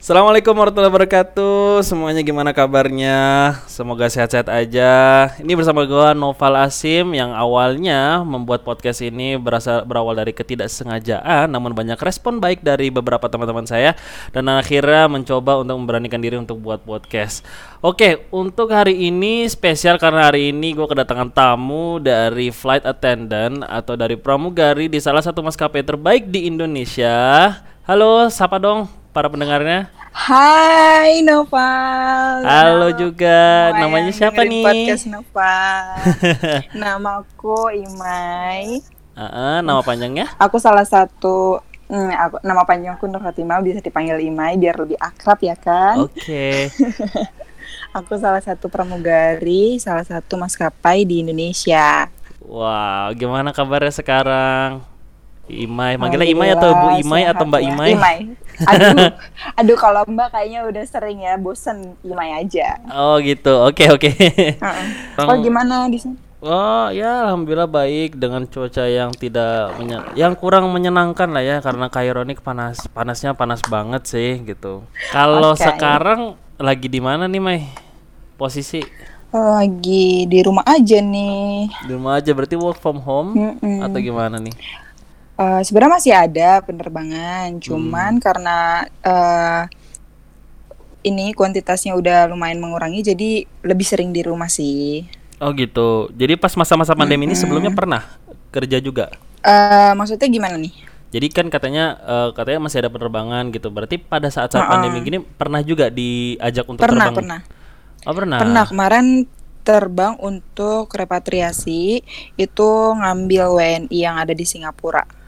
Assalamualaikum warahmatullahi wabarakatuh. Semuanya gimana kabarnya? Semoga sehat-sehat aja. Ini bersama gue Noval Asim Yang awalnya membuat podcast ini berasal, Berawal dari ketidaksengajaan Namun banyak respon baik dari beberapa teman-teman saya Dan akhirnya mencoba untuk memberanikan diri untuk buat podcast. Oke untuk hari ini spesial Karena hari ini gue kedatangan tamu Dari flight attendant Atau dari pramugari di salah satu maskapai terbaik di Indonesia. Halo, sapa dong para pendengarnya. Hai Noval. Halo juga. Namanya siapa nih? Podcast Noval. nama aku Imai. Uh, uh, nama panjangnya? Aku salah satu Hmm, aku, nama panjangku Nur Fatimah bisa dipanggil Imai biar lebih akrab ya kan? Oke. Okay. aku salah satu pramugari, salah satu maskapai di Indonesia. Wow, gimana kabarnya sekarang? Imai, manggilnya Imai atau Bu Imai atau Mbak ya. Imai? Imai. Aduh, aduh kalau Mbak kayaknya udah sering ya, bosen Imai aja. Oh gitu, oke okay, oke. Okay. Uh -uh. Oh gimana di sini? Oh ya alhamdulillah baik dengan cuaca yang tidak menyen yang kurang menyenangkan lah ya karena Kairo ini panas panasnya panas banget sih gitu. Kalau okay. sekarang lagi di mana nih Mai? Posisi? Lagi di rumah aja nih. Di rumah aja berarti work from home mm -mm. atau gimana nih? Uh, sebenarnya masih ada penerbangan, cuman hmm. karena uh, ini kuantitasnya udah lumayan mengurangi, jadi lebih sering di rumah sih. Oh gitu. Jadi pas masa-masa pandemi hmm. ini sebelumnya pernah kerja juga? Uh, maksudnya gimana nih? Jadi kan katanya uh, katanya masih ada penerbangan gitu. Berarti pada saat-saat uh -uh. pandemi gini pernah juga diajak untuk pernah, terbang? Pernah, pernah. Oh pernah. Pernah kemarin terbang untuk repatriasi itu ngambil WNI yang ada di Singapura.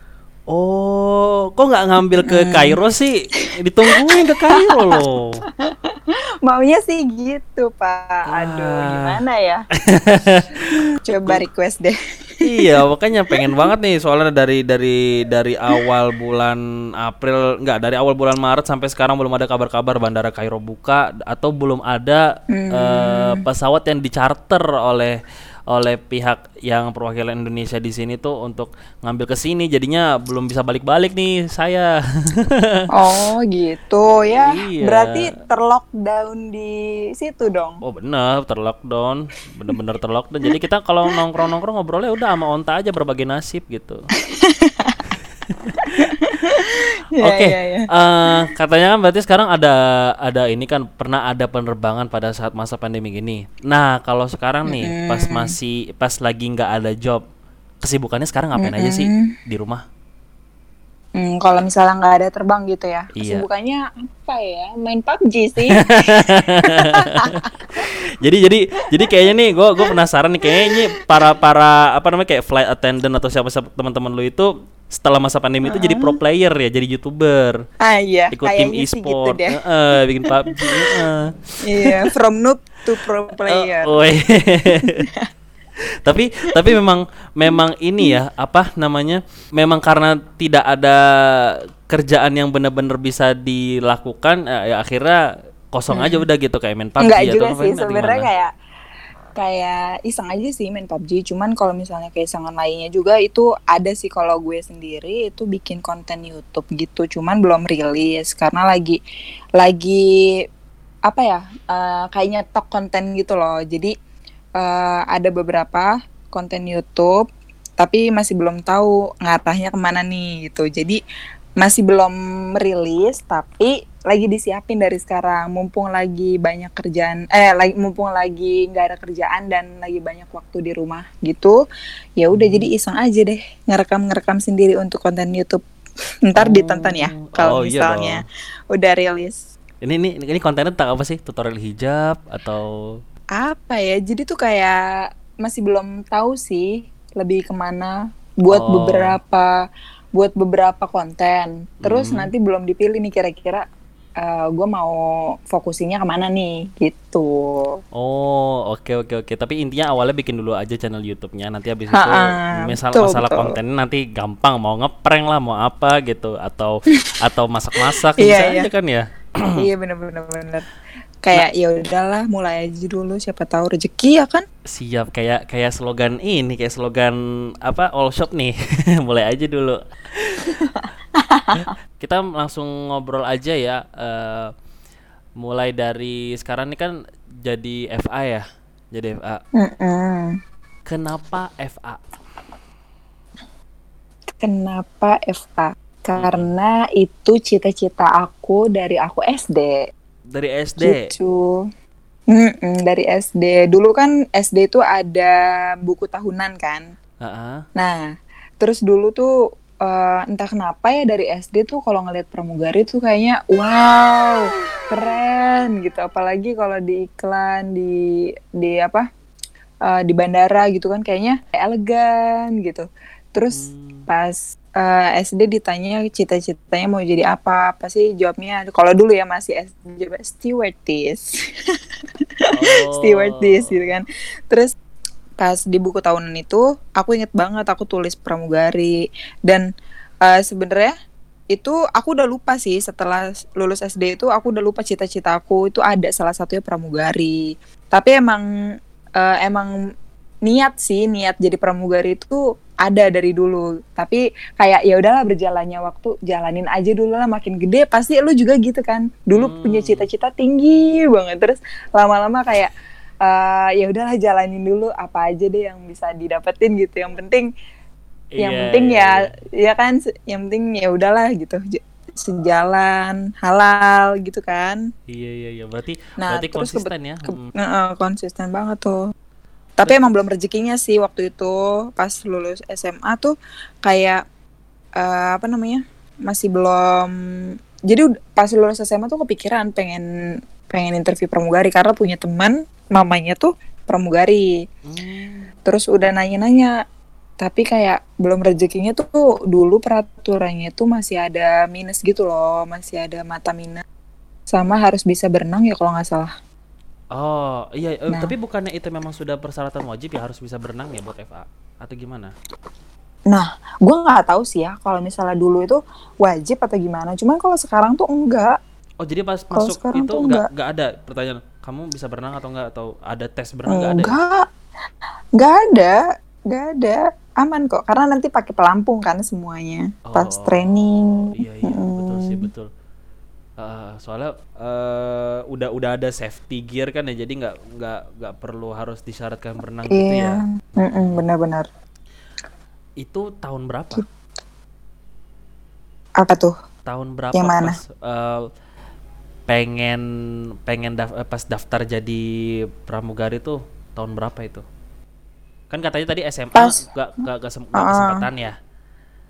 Oh, kok nggak ngambil ke Kairo sih? Ditungguin ke Kairo loh. Maunya sih gitu, Pak. Aduh, ah. gimana ya? Coba request deh. iya, makanya pengen banget nih soalnya dari dari dari awal bulan April, nggak dari awal bulan Maret sampai sekarang belum ada kabar-kabar bandara Kairo buka atau belum ada hmm. uh, pesawat yang dicarter oleh oleh pihak yang perwakilan Indonesia di sini tuh untuk ngambil ke sini jadinya belum bisa balik-balik nih saya. oh, gitu ya. Iya. Berarti terlockdown di situ dong. Oh, benar, terlockdown. Bener-bener terlockdown. Jadi kita kalau nongkrong-nongkrong ngobrolnya udah sama onta aja berbagi nasib gitu. Oke, okay. yeah, yeah. uh, katanya kan berarti sekarang ada ada ini kan pernah ada penerbangan pada saat masa pandemi gini. Nah kalau sekarang nih mm. pas masih pas lagi nggak ada job, kesibukannya sekarang ngapain mm -hmm. aja sih di rumah? Hmm, kalau misalnya nggak ada terbang gitu ya, iya. kesibukannya apa ya? Main PUBG sih. jadi jadi jadi kayaknya nih, gue gue penasaran nih kayaknya para para apa namanya kayak flight attendant atau siapa siapa teman-teman lu itu setelah masa pandemi uh -huh. itu jadi pro player ya, jadi youtuber. Ah iya. Ikut tim gitu e-sport, gitu uh, uh, bikin PUBG. uh. Iya, from noob to pro player. Uh, oh, tapi tapi memang memang ini ya apa namanya memang karena tidak ada kerjaan yang benar-benar bisa dilakukan ya akhirnya kosong hmm. aja udah gitu kayak main PUBG Enggak atau juga sih sebenarnya kayak kayak iseng aja sih main PUBG cuman kalau misalnya kayak isengan lainnya juga itu ada sih kalau gue sendiri itu bikin konten YouTube gitu. Cuman belum rilis karena lagi lagi apa ya uh, kayaknya top konten gitu loh. Jadi uh, ada beberapa konten YouTube tapi masih belum tahu ngarahnya ke mana nih gitu. Jadi masih belum rilis tapi lagi disiapin dari sekarang. Mumpung lagi banyak kerjaan eh lagi mumpung lagi nggak ada kerjaan dan lagi banyak waktu di rumah gitu ya udah hmm. jadi iseng aja deh ngerekam ngerekam sendiri untuk konten YouTube. Ntar oh. ditonton ya kalau oh, iya misalnya iya udah rilis. Ini ini ini kontennya tentang apa sih? Tutorial hijab atau? Apa ya? Jadi tuh kayak masih belum tahu sih lebih ke mana. Buat oh. beberapa buat beberapa konten terus hmm. nanti belum dipilih nih kira-kira uh, gue mau fokusinya ke mana nih gitu. Oh oke okay, oke okay, oke. Okay. Tapi intinya awalnya bikin dulu aja channel YouTube-nya. Nanti habis itu misal betul, masalah betul. konten nanti gampang mau ngeprank lah mau apa gitu atau atau masak-masak iya, bisa iya. aja kan ya. iya benar-benar benar kayak nah, ya udahlah mulai aja dulu siapa tahu rezeki ya kan siap kayak kayak slogan ini kayak slogan apa all shop nih mulai aja dulu kita langsung ngobrol aja ya. Uh, mulai dari sekarang ini kan jadi FA ya, jadi FA. Mm -mm. Kenapa FA? Kenapa FA? Karena itu cita-cita aku dari aku SD. Dari SD. Gitu. Mm -mm, dari SD. Dulu kan SD itu ada buku tahunan kan. Uh -uh. Nah, terus dulu tuh uh, entah kenapa ya dari SD tuh kalau ngeliat pramugari tuh kayaknya wow keren gitu. Apalagi kalau di iklan di di apa uh, di bandara gitu kan kayaknya elegan gitu. Terus hmm. pas uh, eh, SD ditanya cita-citanya mau jadi apa? Apa sih jawabnya? Kalau dulu ya masih SD stewardess. Oh. stewardess gitu kan. Terus pas di buku tahunan itu aku inget banget aku tulis pramugari. Dan uh, sebenarnya itu aku udah lupa sih setelah lulus SD itu aku udah lupa cita-cita aku. Itu ada salah satunya pramugari. Tapi emang uh, emang niat sih niat jadi pramugari itu ada dari dulu. Tapi kayak ya udahlah berjalannya waktu jalanin aja dulu lah makin gede pasti lu juga gitu kan. Dulu hmm. punya cita-cita tinggi banget. Terus lama-lama kayak uh, ya udahlah jalanin dulu apa aja deh yang bisa didapetin gitu. Yang penting yeah, yang penting yeah, ya yeah. ya kan yang penting ya udahlah gitu. Sejalan halal gitu kan. Iya iya iya. Berarti nah, berarti terus konsisten ya. ke, hmm. uh, konsisten banget tuh tapi emang belum rezekinya sih waktu itu pas lulus SMA tuh kayak uh, apa namanya masih belum jadi pas lulus SMA tuh kepikiran pengen pengen interview pramugari karena punya teman mamanya tuh pramugari. Hmm. terus udah nanya-nanya tapi kayak belum rezekinya tuh dulu peraturannya tuh masih ada minus gitu loh masih ada mata minus. Sama harus bisa berenang ya kalau nggak salah Oh iya, eh, nah. tapi bukannya itu memang sudah persyaratan wajib ya harus bisa berenang ya buat FA atau gimana? Nah, gue nggak tahu sih ya kalau misalnya dulu itu wajib atau gimana. Cuman kalau sekarang tuh enggak. Oh jadi pas kalo masuk itu enggak enggak ada pertanyaan kamu bisa berenang atau enggak atau ada tes berenang enggak, enggak ada? Ya? Enggak, ada, enggak ada. Aman kok karena nanti pakai pelampung kan semuanya oh, pas training. Iya iya hmm. betul sih betul Uh, soalnya uh, udah udah ada safety gear kan ya jadi nggak nggak nggak perlu harus disyaratkan berenang iya. gitu ya benar-benar. Itu tahun berapa? Apa tuh? Tahun berapa yang mana? pas, uh, pengen pengen daf pas daftar jadi pramugari tuh tahun berapa itu? Kan katanya tadi SMA nggak nggak uh, kesempatan ya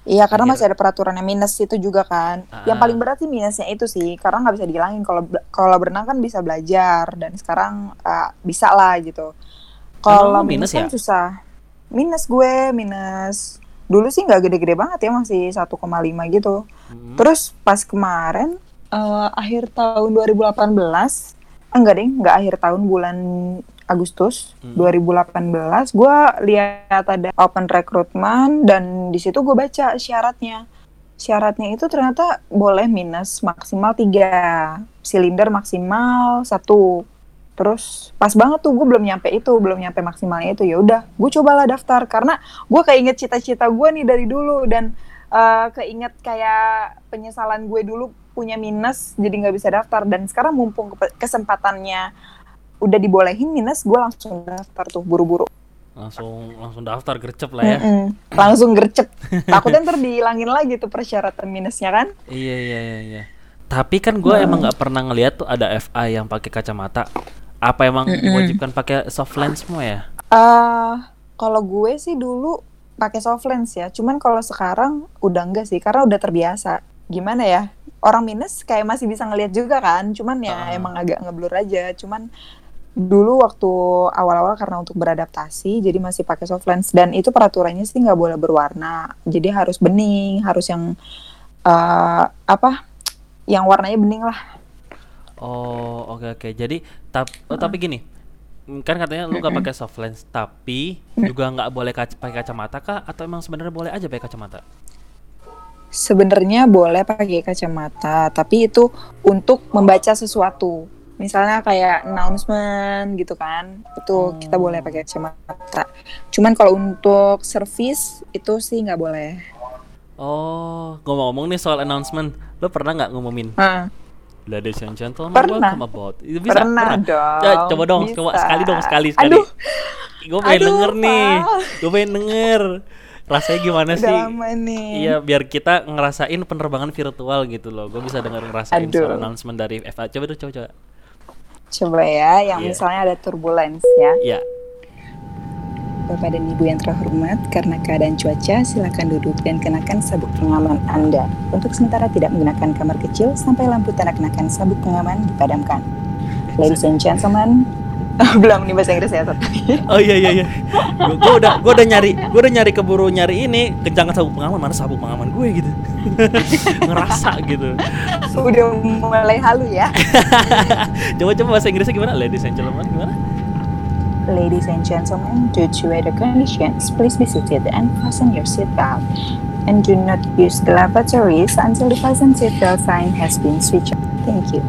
Iya karena masih ada peraturan yang minus itu juga kan. Uh. Yang paling berat sih minusnya itu sih karena nggak bisa dihilangin kalau kalau berenang kan bisa belajar dan sekarang uh, bisa lah gitu. Kalau minus, minus kan ya? susah. Minus gue minus dulu sih nggak gede-gede banget ya masih 1,5 gitu. Hmm. Terus pas kemarin uh, akhir tahun 2018 enggak deh nggak akhir tahun bulan Agustus hmm. 2018 gue lihat ada open recruitment dan di situ gue baca syaratnya. Syaratnya itu ternyata boleh minus maksimal tiga silinder maksimal satu. Terus pas banget tuh gue belum nyampe itu belum nyampe maksimalnya itu. Ya udah gue cobalah daftar karena gue keinget cita-cita gue nih dari dulu dan uh, keinget kayak penyesalan gue dulu punya minus jadi nggak bisa daftar. Dan sekarang mumpung kesempatannya udah dibolehin minus gue langsung daftar tuh buru-buru. Langsung langsung daftar gercep lah ya. Mm -mm. langsung gercep. Takutnya ntar dihilangin lagi tuh persyaratan minusnya kan? Iya iya iya, iya. tapi kan gue hmm. emang nggak pernah ngeliat tuh ada FA yang pakai kacamata. Apa emang mm -mm. diwajibkan pakai soft lens semua ya? Uh, kalau gue sih dulu pakai soft lens ya. Cuman kalau sekarang udah enggak sih karena udah terbiasa. Gimana ya? Orang minus kayak masih bisa ngelihat juga kan? Cuman ya uh. emang agak ngeblur aja. Cuman dulu waktu awal-awal karena untuk beradaptasi jadi masih pakai soft lens. Dan itu peraturannya sih nggak boleh berwarna. Jadi harus bening harus yang uh, apa yang warnanya bening lah. Oh oke okay, oke. Okay. jadi tap oh, tapi gini. Kan katanya lu nggak pakai soft lens tapi juga nggak boleh kaca pakai kacamata kah? Atau emang sebenarnya boleh aja pakai kacamata? Sebenarnya boleh pakai kacamata tapi itu untuk membaca sesuatu misalnya kayak announcement gitu kan itu hmm. kita boleh pakai kacamata cuman kalau untuk service itu sih nggak boleh Oh, ngomong-ngomong nih soal announcement, lo pernah nggak ngumumin? Hmm. Ladies and gentlemen, Pernah. welcome aboard. Itu bisa? Pernah dong, Ya, coba dong, bisa. coba sekali dong, sekali sekali. Aduh. Gue pengen Aduh, denger nih. Pak. Gue pengen denger. Rasanya gimana Udah sih? lama nih. Iya, biar kita ngerasain penerbangan virtual gitu loh. Gue bisa denger ngerasain Aduh. soal announcement dari FA. Coba dong, coba coba. Coba ya, yang Iya. misalnya ada turbulence ya. Ya. Bapak dan Ibu yang terhormat, karena keadaan cuaca, silakan duduk dan kenakan sabuk pengaman Anda. Untuk sementara tidak menggunakan kamar kecil sampai lampu tanda kenakan sabuk pengaman dipadamkan. Ladies and gentlemen, belum nih bahasa Inggris ya satu. Oh iya iya iya. gue udah gue udah nyari gue udah nyari keburu nyari ini kencangkan sabuk pengaman mana sabuk pengaman gue gitu. Ngerasa gitu. Udah mulai halu ya. Coba coba bahasa Inggrisnya gimana? Ladies and gentlemen gimana? Ladies and gentlemen, due to weather conditions, please be seated and fasten your seatbelt. And do not use the lavatories until the fasten seatbelt sign has been switched. Thank you.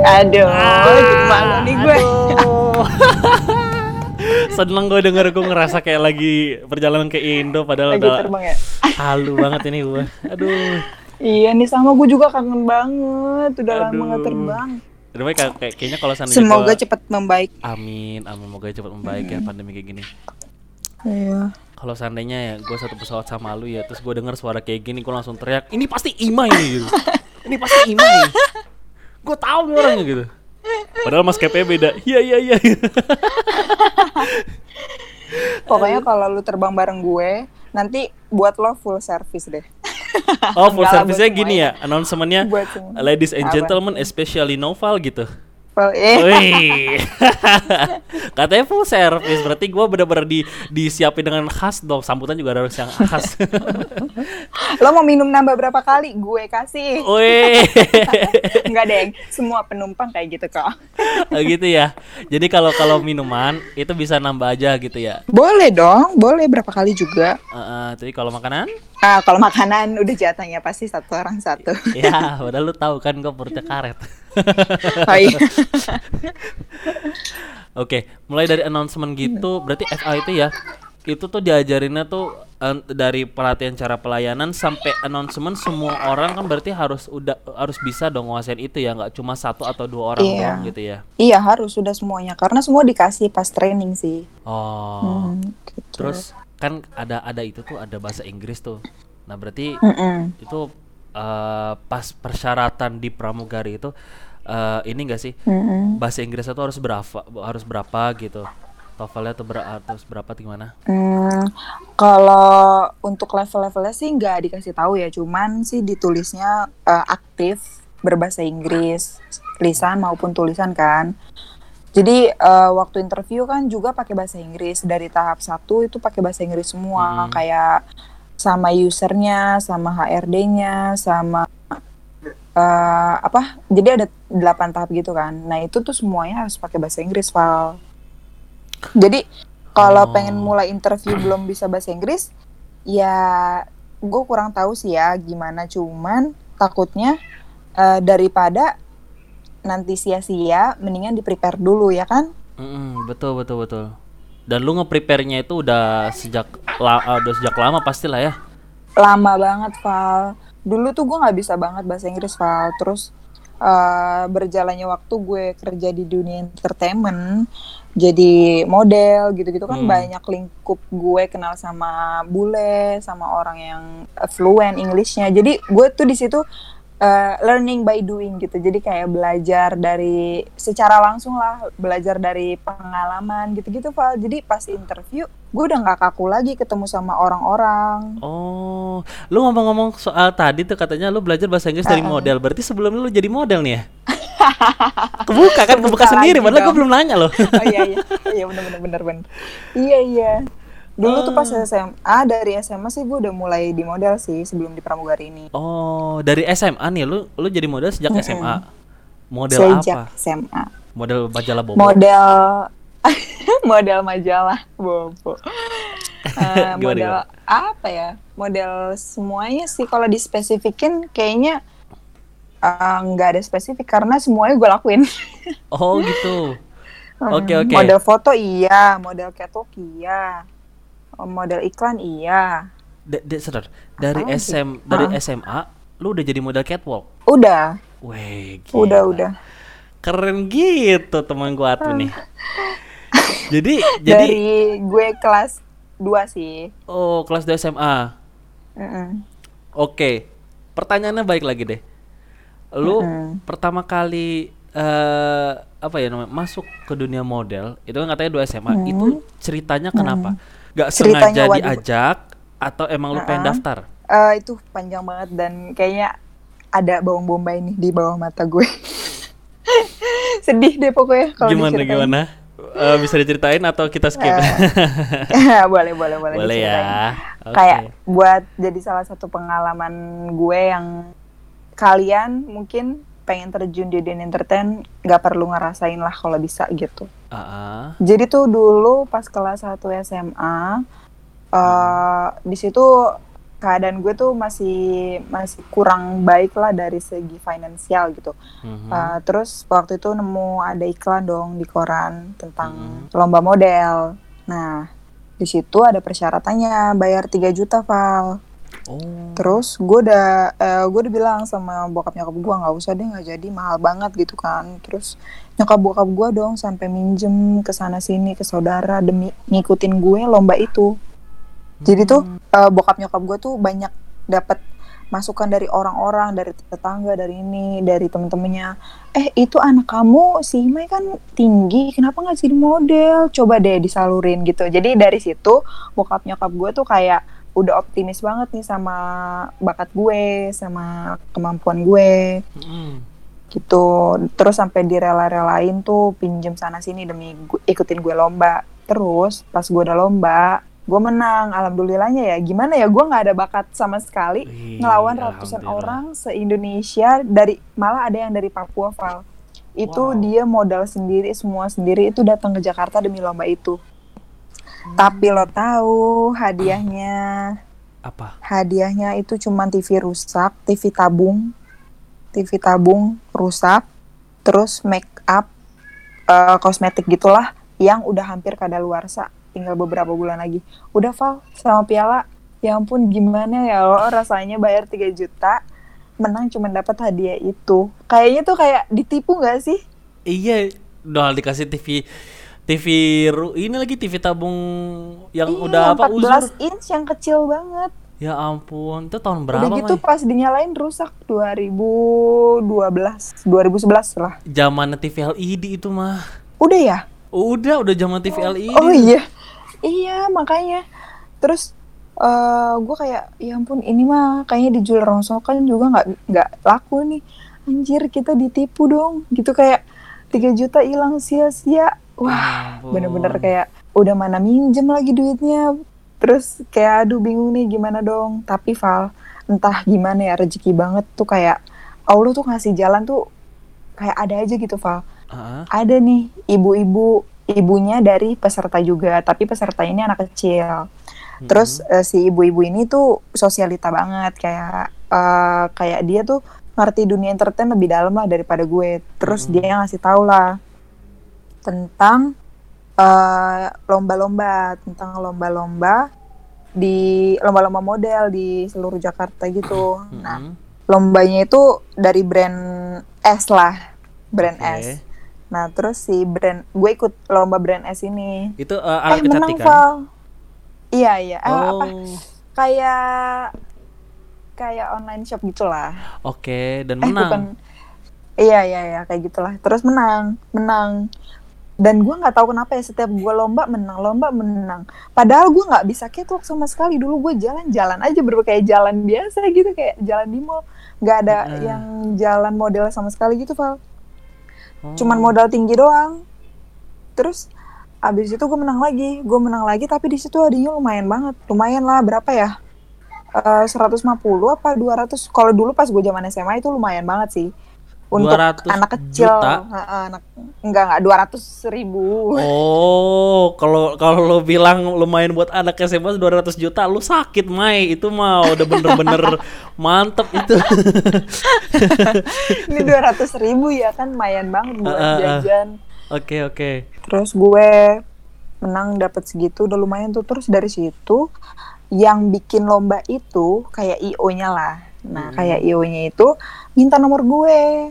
Aduh, jadi malu nih gue. Aduh. Seneng gue denger gue ngerasa kayak lagi perjalanan ke Indo padahal Lagi udah terbang ya. halu banget ini gue. Aduh. Iya nih sama gue juga kangen banget. Udah lama gak terbang. Aduh, kayak, kayak kayaknya kalau seandainya Semoga gua- cepat membaik. Amin, amin semoga cepat membaik ya pandemi kayak gini. Iya. Kalau seandainya ya gue satu pesawat sama lu ya, terus gue denger suara kayak gini, gue langsung teriak, ini pasti Ima ini gitu. ini pasti Ima ini. Gue tahu nih orangnya gitu. Padahal mas KP beda. Iya iya iya. Pokoknya kalau lu terbang bareng gue, nanti buat lo full service deh. Oh full service-nya gini ya, announcementnya ladies and gentlemen, especially Noval gitu. Well, eh. Katanya full service, berarti gue bener-bener di disiapin dengan khas dong, sambutan juga harus yang khas. Lo mau minum nambah berapa kali? Gue kasih. Wih, Enggak deng, semua penumpang kayak gitu kok. Oh, gitu ya. Jadi kalau kalau minuman itu bisa nambah aja gitu ya. Boleh dong, boleh berapa kali juga. Eh, eh, tapi kalau makanan, Ah, kalau makanan udah jatahnya pasti satu orang satu. ya, padahal lu tahu kan gue perutnya karet. Oh iya. Oke, mulai dari announcement gitu, berarti FA itu ya, itu tuh diajarinnya tuh dari pelatihan cara pelayanan sampai announcement semua orang kan berarti harus udah harus bisa dong nguasain itu ya, nggak cuma satu atau dua orang Iya. doang gitu ya. Iya harus sudah semuanya karena semua dikasih pas training sih. Oh, Hmm, gitu. terus kan ada ada itu tuh ada bahasa Inggris tuh. Nah berarti Mm-mm. itu eh, pas persyaratan di pramugari itu eh, ini enggak sih Mm-mm. bahasa Inggrisnya tuh harus berapa harus berapa gitu TOEFL-nya tuh ber- harus berapa gimana Hmm, kalau untuk level-levelnya sih nggak dikasih tahu ya, cuman sih ditulisnya eh, aktif berbahasa Inggris, lisan maupun tulisan kan. Jadi eh, waktu interview kan juga pakai bahasa Inggris dari tahap satu itu pakai bahasa Inggris semua, Hmm. kayak sama usernya, sama HRD-nya, sama eh, apa? Jadi ada delapan tahap gitu kan. Nah itu tuh semuanya harus pakai bahasa Inggris, Val. Jadi kalau Oh. pengen mulai interview belum bisa bahasa Inggris, ya gue kurang tahu sih ya gimana. Cuman takutnya eh, daripada nanti sia-sia, mendingan di prepare dulu ya kan? Mm-mm, betul betul betul dan lu nge-prepare-nya itu udah sejak la- eh, udah sejak lama pastilah ya Lama banget, Val. Dulu tuh gue nggak bisa banget bahasa Inggris, Val. Terus eh, berjalannya waktu gue kerja di dunia entertainment, jadi model gitu-gitu kan Hmm. banyak lingkup gue kenal sama bule, sama orang yang fluent Englishnya. Jadi gue tuh di situ eh, learning by doing gitu. Jadi kayak belajar dari secara langsung lah, belajar dari pengalaman gitu-gitu, Val. Jadi pas interview, gue udah nggak kaku lagi ketemu sama orang-orang. oh lu ngomong-ngomong soal tadi tuh katanya lu belajar bahasa Inggris dari Uh-uh. model berarti sebelum lu jadi model nih ya kebuka kan kebuka Kebuka sendiri padahal gue belum nanya loh oh iya iya iya bener bener bener bener iya iya dulu tuh pas Ah. SMA dari SMA sih gue udah mulai di model sih sebelum di pramugari ini. Oh dari SMA nih lu lu jadi model sejak Mm-mm. SMA model sejak apa? SMA model majalah bobo. Model model majalah bobo. Gimana, model gimana? apa ya? Model semuanya sih. Kalau dispesifikin kayaknya eh, nggak ada spesifik karena semuanya gue lakuin. Oh gitu. Hmm, Oke, oke. Model foto iya, model catwalk iya, model iklan iya, Da- da- sadar, dari Apaan sih? SM dari Ah. SMA lu udah jadi model catwalk. Udah, Weh, udah, gila. udah. Keren gitu teman gua Atu nih. jadi jadi Ah. Dari gue kelas 2 sih. oh kelas 2 SMA. Mm-mm. Oke. Pertanyaannya baik lagi deh. Lu Mm-mm. pertama kali eh apa ya namanya masuk ke dunia model itu kan katanya 2 SMA. Itu ceritanya kenapa? Gak Ceritanya sengaja waduh. diajak atau emang lu pengen daftar? Eh, itu panjang banget dan kayaknya ada bawang bombay nih di bawah mata gue. Sedih deh pokoknya kalau Gimana diceritain. gimana? Eh, bisa diceritain atau kita skip? boleh, boleh, boleh. Boleh diceritain. ya. Oke. Kayak buat jadi salah satu pengalaman gue yang kalian mungkin pengen terjun di dunia entertain nggak perlu ngerasain lah kalau bisa gitu. Ah, ah. Jadi tuh dulu pas kelas 1 SMA eh di situ keadaan gue tuh masih masih kurang baik lah dari segi finansial gitu. Mhm. Uh, terus waktu itu nemu ada iklan dong di koran tentang Hmm. lomba model. Nah, di situ ada persyaratannya bayar 3 juta, Val. Oh. Terus gue udah eh, gue udah bilang sama bokap nyokap gue nggak usah deh nggak jadi mahal banget gitu kan. Terus nyokap bokap gue dong sampai minjem ke sana sini ke saudara demi ngikutin gue lomba itu. Jadi tuh eh, bokap nyokap gue tuh banyak dapat masukan dari orang-orang, dari tetangga, dari ini, dari temen-temennya. Eh itu anak kamu si Mai kan tinggi, kenapa nggak jadi model? Coba deh disalurin gitu. Jadi dari situ bokap nyokap gue tuh kayak udah optimis banget nih sama bakat gue, sama kemampuan gue Mm. gitu. Terus sampai direla-relain tuh pinjem sana sini demi gu- ikutin gue lomba. Terus pas gue udah lomba, gue menang. Alhamdulillahnya ya. Gimana ya? Gue nggak ada bakat sama sekali Wih, ngelawan ratusan orang se Indonesia dari malah ada yang dari Papua Val. Itu Wow. dia modal sendiri semua sendiri itu datang ke Jakarta demi lomba itu. Tapi lo tahu hadiahnya Apa? hadiahnya itu cuma TV rusak, TV tabung, TV tabung rusak, terus make up, eh, kosmetik gitulah yang udah hampir kadaluarsa, tinggal beberapa bulan lagi. Udah Val sama piala, ya ampun gimana ya lo rasanya bayar 3 juta, menang cuma dapat hadiah itu. Kayaknya tuh kayak ditipu nggak sih? Iya, udah dikasih TV TV ru- ini lagi TV tabung yang Iya, udah apa 14 uzur. inch yang kecil banget. Ya ampun, itu tahun berapa, Udah gitu Mai? pas dinyalain rusak 2012, 2011 lah. Zaman TV LED itu mah. Udah ya? Udah, udah zaman TV LED. Oh iya, iya makanya. Terus eh gue kayak, ya ampun ini mah kayaknya dijual rongsokan juga nggak nggak laku nih. Anjir kita ditipu dong, gitu kayak 3 juta hilang sia-sia. Wah, ampun. bener-bener kayak udah mana minjem lagi duitnya. Terus kayak aduh bingung nih gimana dong. Tapi Val, entah gimana ya rezeki banget tuh kayak Allah tuh ngasih jalan tuh kayak ada aja gitu Val Ah, ada nih ibu-ibu ibunya dari peserta juga tapi peserta ini anak kecil terus eh, si ibu-ibu ini tuh sosialita banget kayak eh, kayak dia tuh ngerti dunia entertain lebih dalam lah daripada gue terus Mm-mm. dia ngasih tahu lah tentang eh, lomba-lomba tentang lomba-lomba di lomba-lomba model di seluruh Jakarta gitu. Nah mm-mm. lombanya itu dari brand S lah brand Oke. S. Nah terus si brand gue ikut lomba brand S ini. Itu eh, eh alat menang kecantikan. Val. Iya iya. Eh, Oh, apa kayak kayak online shop gitulah. Oke dan eh menang. bukan. Iya iya iya kayak gitulah. Terus menang menang dan gue nggak tahu kenapa ya setiap gue lomba menang lomba menang. Padahal gue nggak bisa catwalk sama sekali. Dulu gue jalan-jalan aja bener kayak jalan biasa gitu kayak jalan di mall. Nggak ada Heeh. yang jalan model sama sekali gitu Val. Oh. cuman modal tinggi doang. Terus abis itu gue menang lagi. Gue menang lagi tapi di situ hadiahnya lumayan banget. Lumayan lah berapa ya? Eh 150 apa 200 kalau dulu pas gue zaman SMA itu lumayan banget sih untuk 200 anak kecil juta? Heeh, anak enggak enggak 200 ribu Oh, kalau kalau lo bilang lumayan buat anak SMA 200 juta, lu sakit, Mai. Itu mah udah bener-bener mantep itu. ini 200 ribu ya kan lumayan banget buat Ah, ah, ah. jajan Oke, oke. terus gue menang dapat segitu udah lumayan tuh terus dari situ yang bikin lomba itu kayak IO-nya lah. Nah, Hmm. kayak IO-nya itu minta nomor gue.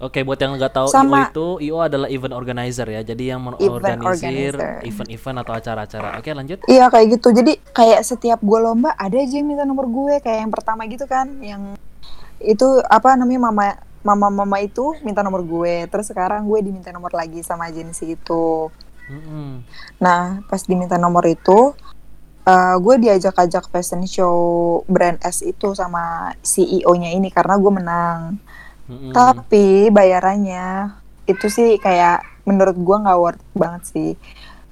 Oke, buat yang nggak tahu Sama- IO itu IO adalah event organizer ya. Jadi yang mengorganisir event-event atau acara-acara. Oke, lanjut. Iya kayak gitu. Jadi kayak setiap gue lomba ada aja yang minta nomor gue kayak yang pertama gitu kan, yang itu apa namanya mama mama mama itu minta nomor gue. Terus sekarang gue diminta nomor lagi sama agensi itu. Mm-mm. Nah pas diminta nomor itu, eh, gue diajak-ajak fashion show brand S itu sama CEO-nya ini karena gue menang. Mm-mm. Tapi bayarannya itu sih kayak menurut gua nggak worth banget sih.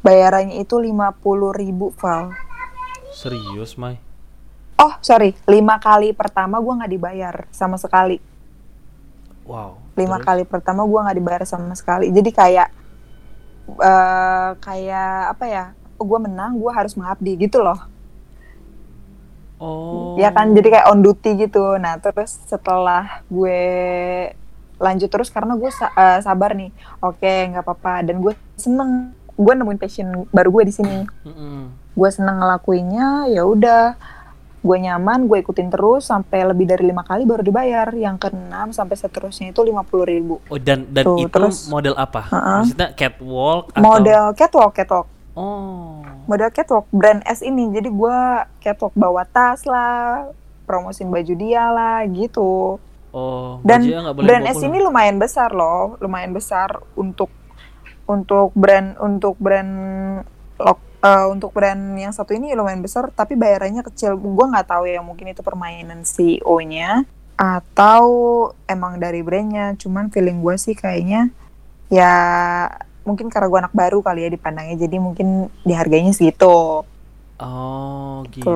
Bayarannya itu 50.000 ribu Val. Serius, Mai? Oh sorry, lima kali pertama gua nggak dibayar sama sekali. Wow. Lima Terus? kali pertama gua nggak dibayar sama sekali. Jadi kayak eh kayak apa ya? Gue menang, gua harus mengabdi gitu loh. Oh. Ya kan, jadi kayak on duty gitu. Nah terus setelah gue lanjut terus karena gue sa- eh, sabar nih. Oke, nggak apa-apa. Dan gue seneng. Gue nemuin passion baru gue di sini. Mm-mm. gue seneng ngelakuinnya ya udah gue nyaman gue ikutin terus sampai lebih dari lima kali baru dibayar yang keenam sampai seterusnya itu lima puluh ribu Oh, dan dan Tuh, itu terus- model apa? Heeh. Maksudnya catwalk atau model catwalk catwalk Oh. model catwalk brand S ini. Jadi gue catwalk bawa tas lah promosin baju dia lah gitu. Oh, dan boleh brand S ini lumayan besar loh. Lumayan besar untuk untuk brand untuk brand lok eh, untuk brand yang satu ini lumayan besar tapi bayarannya kecil. Gue nggak tahu ya mungkin itu permainan CEO-nya atau emang dari brandnya. Cuman feeling gue sih kayaknya ya mungkin karena gue anak baru kali ya dipandangnya jadi mungkin dihargainya segitu Oh, gitu.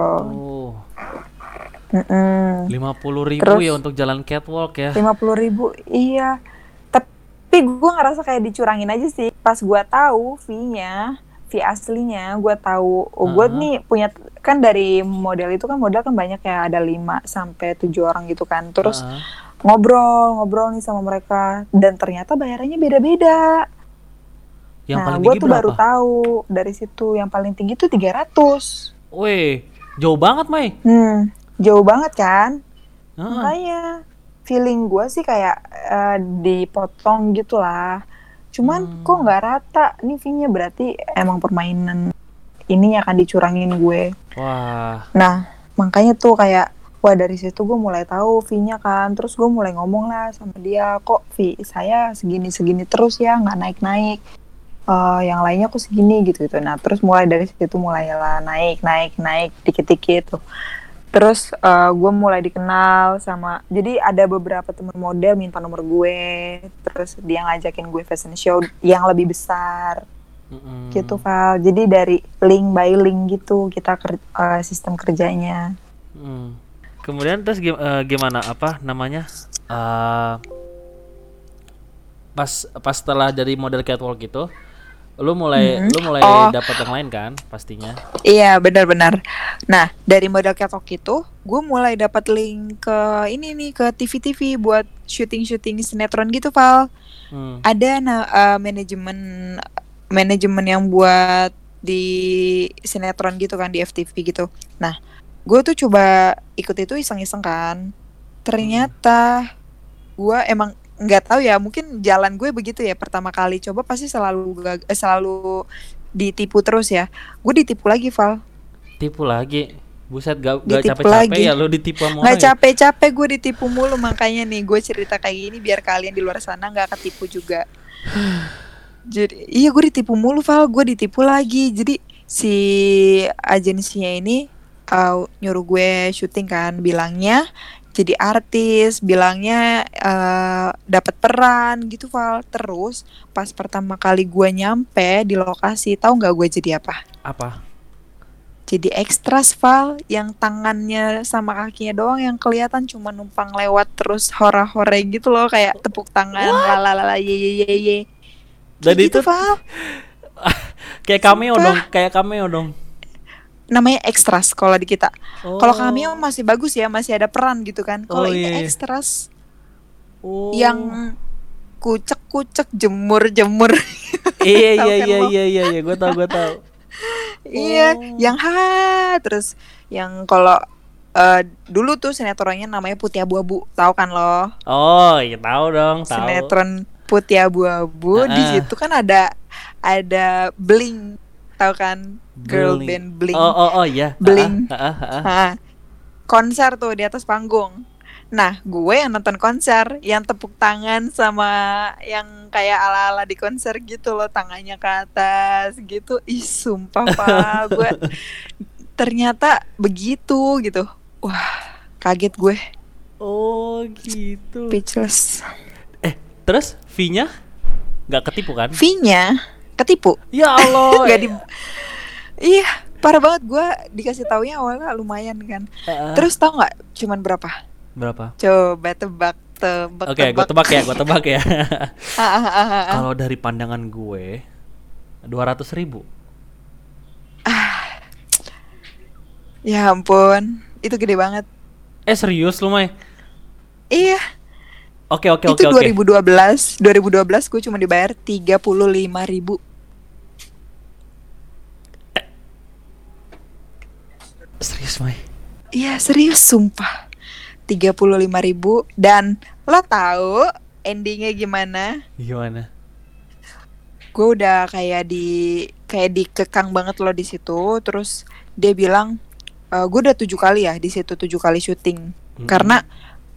Mm-mm. Lima puluh ribu Terus- ya untuk jalan catwalk ya. lima puluh ribu iya tapi gue ngerasa kayak dicurangin aja sih pas gue tahu fee-nya fee aslinya gue tahu oh, gue Aha. nih punya kan dari model itu kan model kan banyak ya ada 5 sampai tujuh orang gitu kan terus Heeh. ngobrol ngobrol nih sama mereka dan ternyata bayarannya beda-beda yang nah paling gue tinggi tuh baru berapa? tahu dari situ yang paling tinggi tuh 300 Weh, jauh banget, Mai. hmm jauh banget kan Heeh. makanya feeling gue sih kayak eh, dipotong gitu lah cuman Hmm. kok nggak rata nih fee-nya berarti emang permainan ini akan dicurangin gue Wah, nah makanya tuh kayak wah dari situ gue mulai tahu fee-nya kan terus gue mulai ngomong lah sama dia kok fee saya segini segini terus ya nggak naik naik yang lainnya kok segini gitu gitu. Nah terus mulai dari situ mulai lah naik naik naik dikit dikit tuh. Terus gue mulai dikenal sama jadi ada beberapa temen model minta nomor gue terus dia ngajakin gue fashion show yang lebih besar. Gitu Val. Jadi dari link by link gitu kita ker- eh, sistem kerjanya. Mm. Kemudian terus gim- eh, gimana apa namanya? Eh, pas pas setelah dari model catwalk itu, lu mulai lu mulai Oh. dapat yang lain kan pastinya. Iya benar-benar. Nah dari model catwalk itu, gue mulai dapat link ke ini nih ke TV-TV buat syuting-syuting sinetron gitu, Val. Hmm. Ada nah eh, manajemen manajemen yang buat di sinetron gitu kan di FTV gitu. Nah, gue tuh coba ikut itu iseng-iseng kan. Ternyata gue emang nggak tahu ya, mungkin jalan gue begitu ya. Pertama kali coba pasti selalu gag- eh, selalu ditipu terus ya. Gue ditipu lagi, Val. Tipu lagi. Buset gak, gak capek-capek ya lu ditipu sama nggak orang ya? capek-capek gue ditipu mulu makanya nih gue cerita kayak gini biar kalian di luar sana nggak ketipu juga jadi iya gue ditipu mulu Val gue ditipu lagi jadi si agensinya ini uh, nyuruh gue syuting kan bilangnya jadi artis bilangnya uh, dapat peran gitu Val terus pas pertama kali gue nyampe di lokasi tahu nggak gue jadi apa Apa? jadi ekstras Val yang tangannya sama kakinya doang yang kelihatan cuma numpang lewat terus hora-hore gitu loh kayak tepuk tangan lalalala ye ye ye ye Dan Kayak gitu, itu Val kayak cameo Sumpah. dong, kayak cameo dong. Namanya ekstras kalau di kita kalau Oh. cameo masih bagus ya masih ada peran gitu kan kalau Oh, ini iya. ekstras Oh. yang kucek-kucek jemur-jemur iya iya kan iya lo? iya iya iya gue tau gue tau Iya, yang ha terus yang kalau uh, dulu tuh sinetronnya namanya Putih Abu-abu, tahu kan lo? Oh, iya tahu dong, tahu. Sinetron Putih Abu-abu uh -uh. di situ kan ada ada Bling, tahu kan? Girl Bling. band Bling. Oh, oh, oh, iya. Bling. Ah, ah, ah, ah. Ha, konser tuh di atas panggung. Nah, gue yang nonton konser, yang tepuk tangan sama yang kayak ala-ala di konser gitu loh, tangannya ke atas gitu. Ih, sumpah pak, gue ternyata begitu gitu. Wah, kaget gue. Oh, gitu. Speechless. Eh, terus V-nya nggak ketipu kan? V-nya ketipu. Ya Allah. Gak di Iya, parah banget gue dikasih taunya awalnya lumayan kan. Uh, Terus tau nggak cuman berapa? berapa? Coba tebak, tebak. Oke, gue tebak ya, gue tebak ya. Ah, ah, ah, ah, ah. Kalau dari pandangan gue, dua ratus ribu. Ya ampun, itu gede banget. Eh serius lu Mai? Iya, Oke oke oke itu oke. 2012. 2012 gue cuma dibayar 35 ribu. Serius Mai? Iya serius sumpah. 35 ribu dan lo tahu endingnya gimana? Gimana? Gue udah kayak di kayak dikekang banget lo di situ. Terus dia bilang, e, gue udah tujuh kali ya di situ tujuh kali syuting. Mm-mm. Karena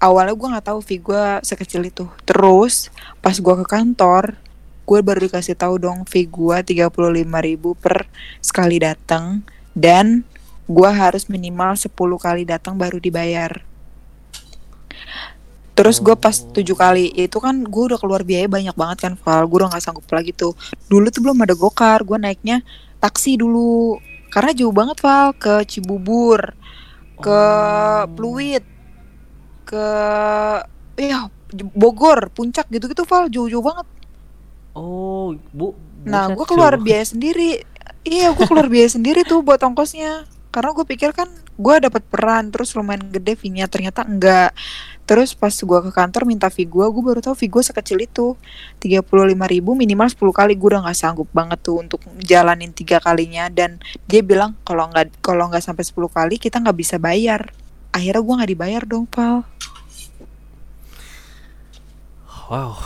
awalnya gue nggak tahu fee gue sekecil itu. Terus pas gue ke kantor, gue baru dikasih tahu dong fee gue 35 ribu per sekali datang dan gue harus minimal 10 kali datang baru dibayar. Terus gue pas tujuh kali itu kan gue udah keluar biaya banyak banget kan Val. Gue udah gak sanggup lagi tuh. Dulu tuh belum ada gokar Gue naiknya taksi dulu. Karena jauh banget Val Ke Cibubur Ke Oh. Pluit Ke Ya Bogor Puncak gitu-gitu Val. Jauh-jauh banget. Oh, Bu. Nah gue keluar biaya sendiri. Iya gue keluar biaya sendiri tuh buat ongkosnya Karena gue pikir kan gue dapat peran terus lumayan gede fee-nya ternyata enggak. Terus pas gue ke kantor minta fee gue, gue baru tahu fee gue sekecil itu. 35 ribu minimal 10 kali gue udah nggak sanggup banget tuh untuk jalanin tiga kalinya. Dan dia bilang kalau nggak kalau nggak sampai 10 kali kita nggak bisa bayar. Akhirnya gue nggak dibayar dong pal. Wow.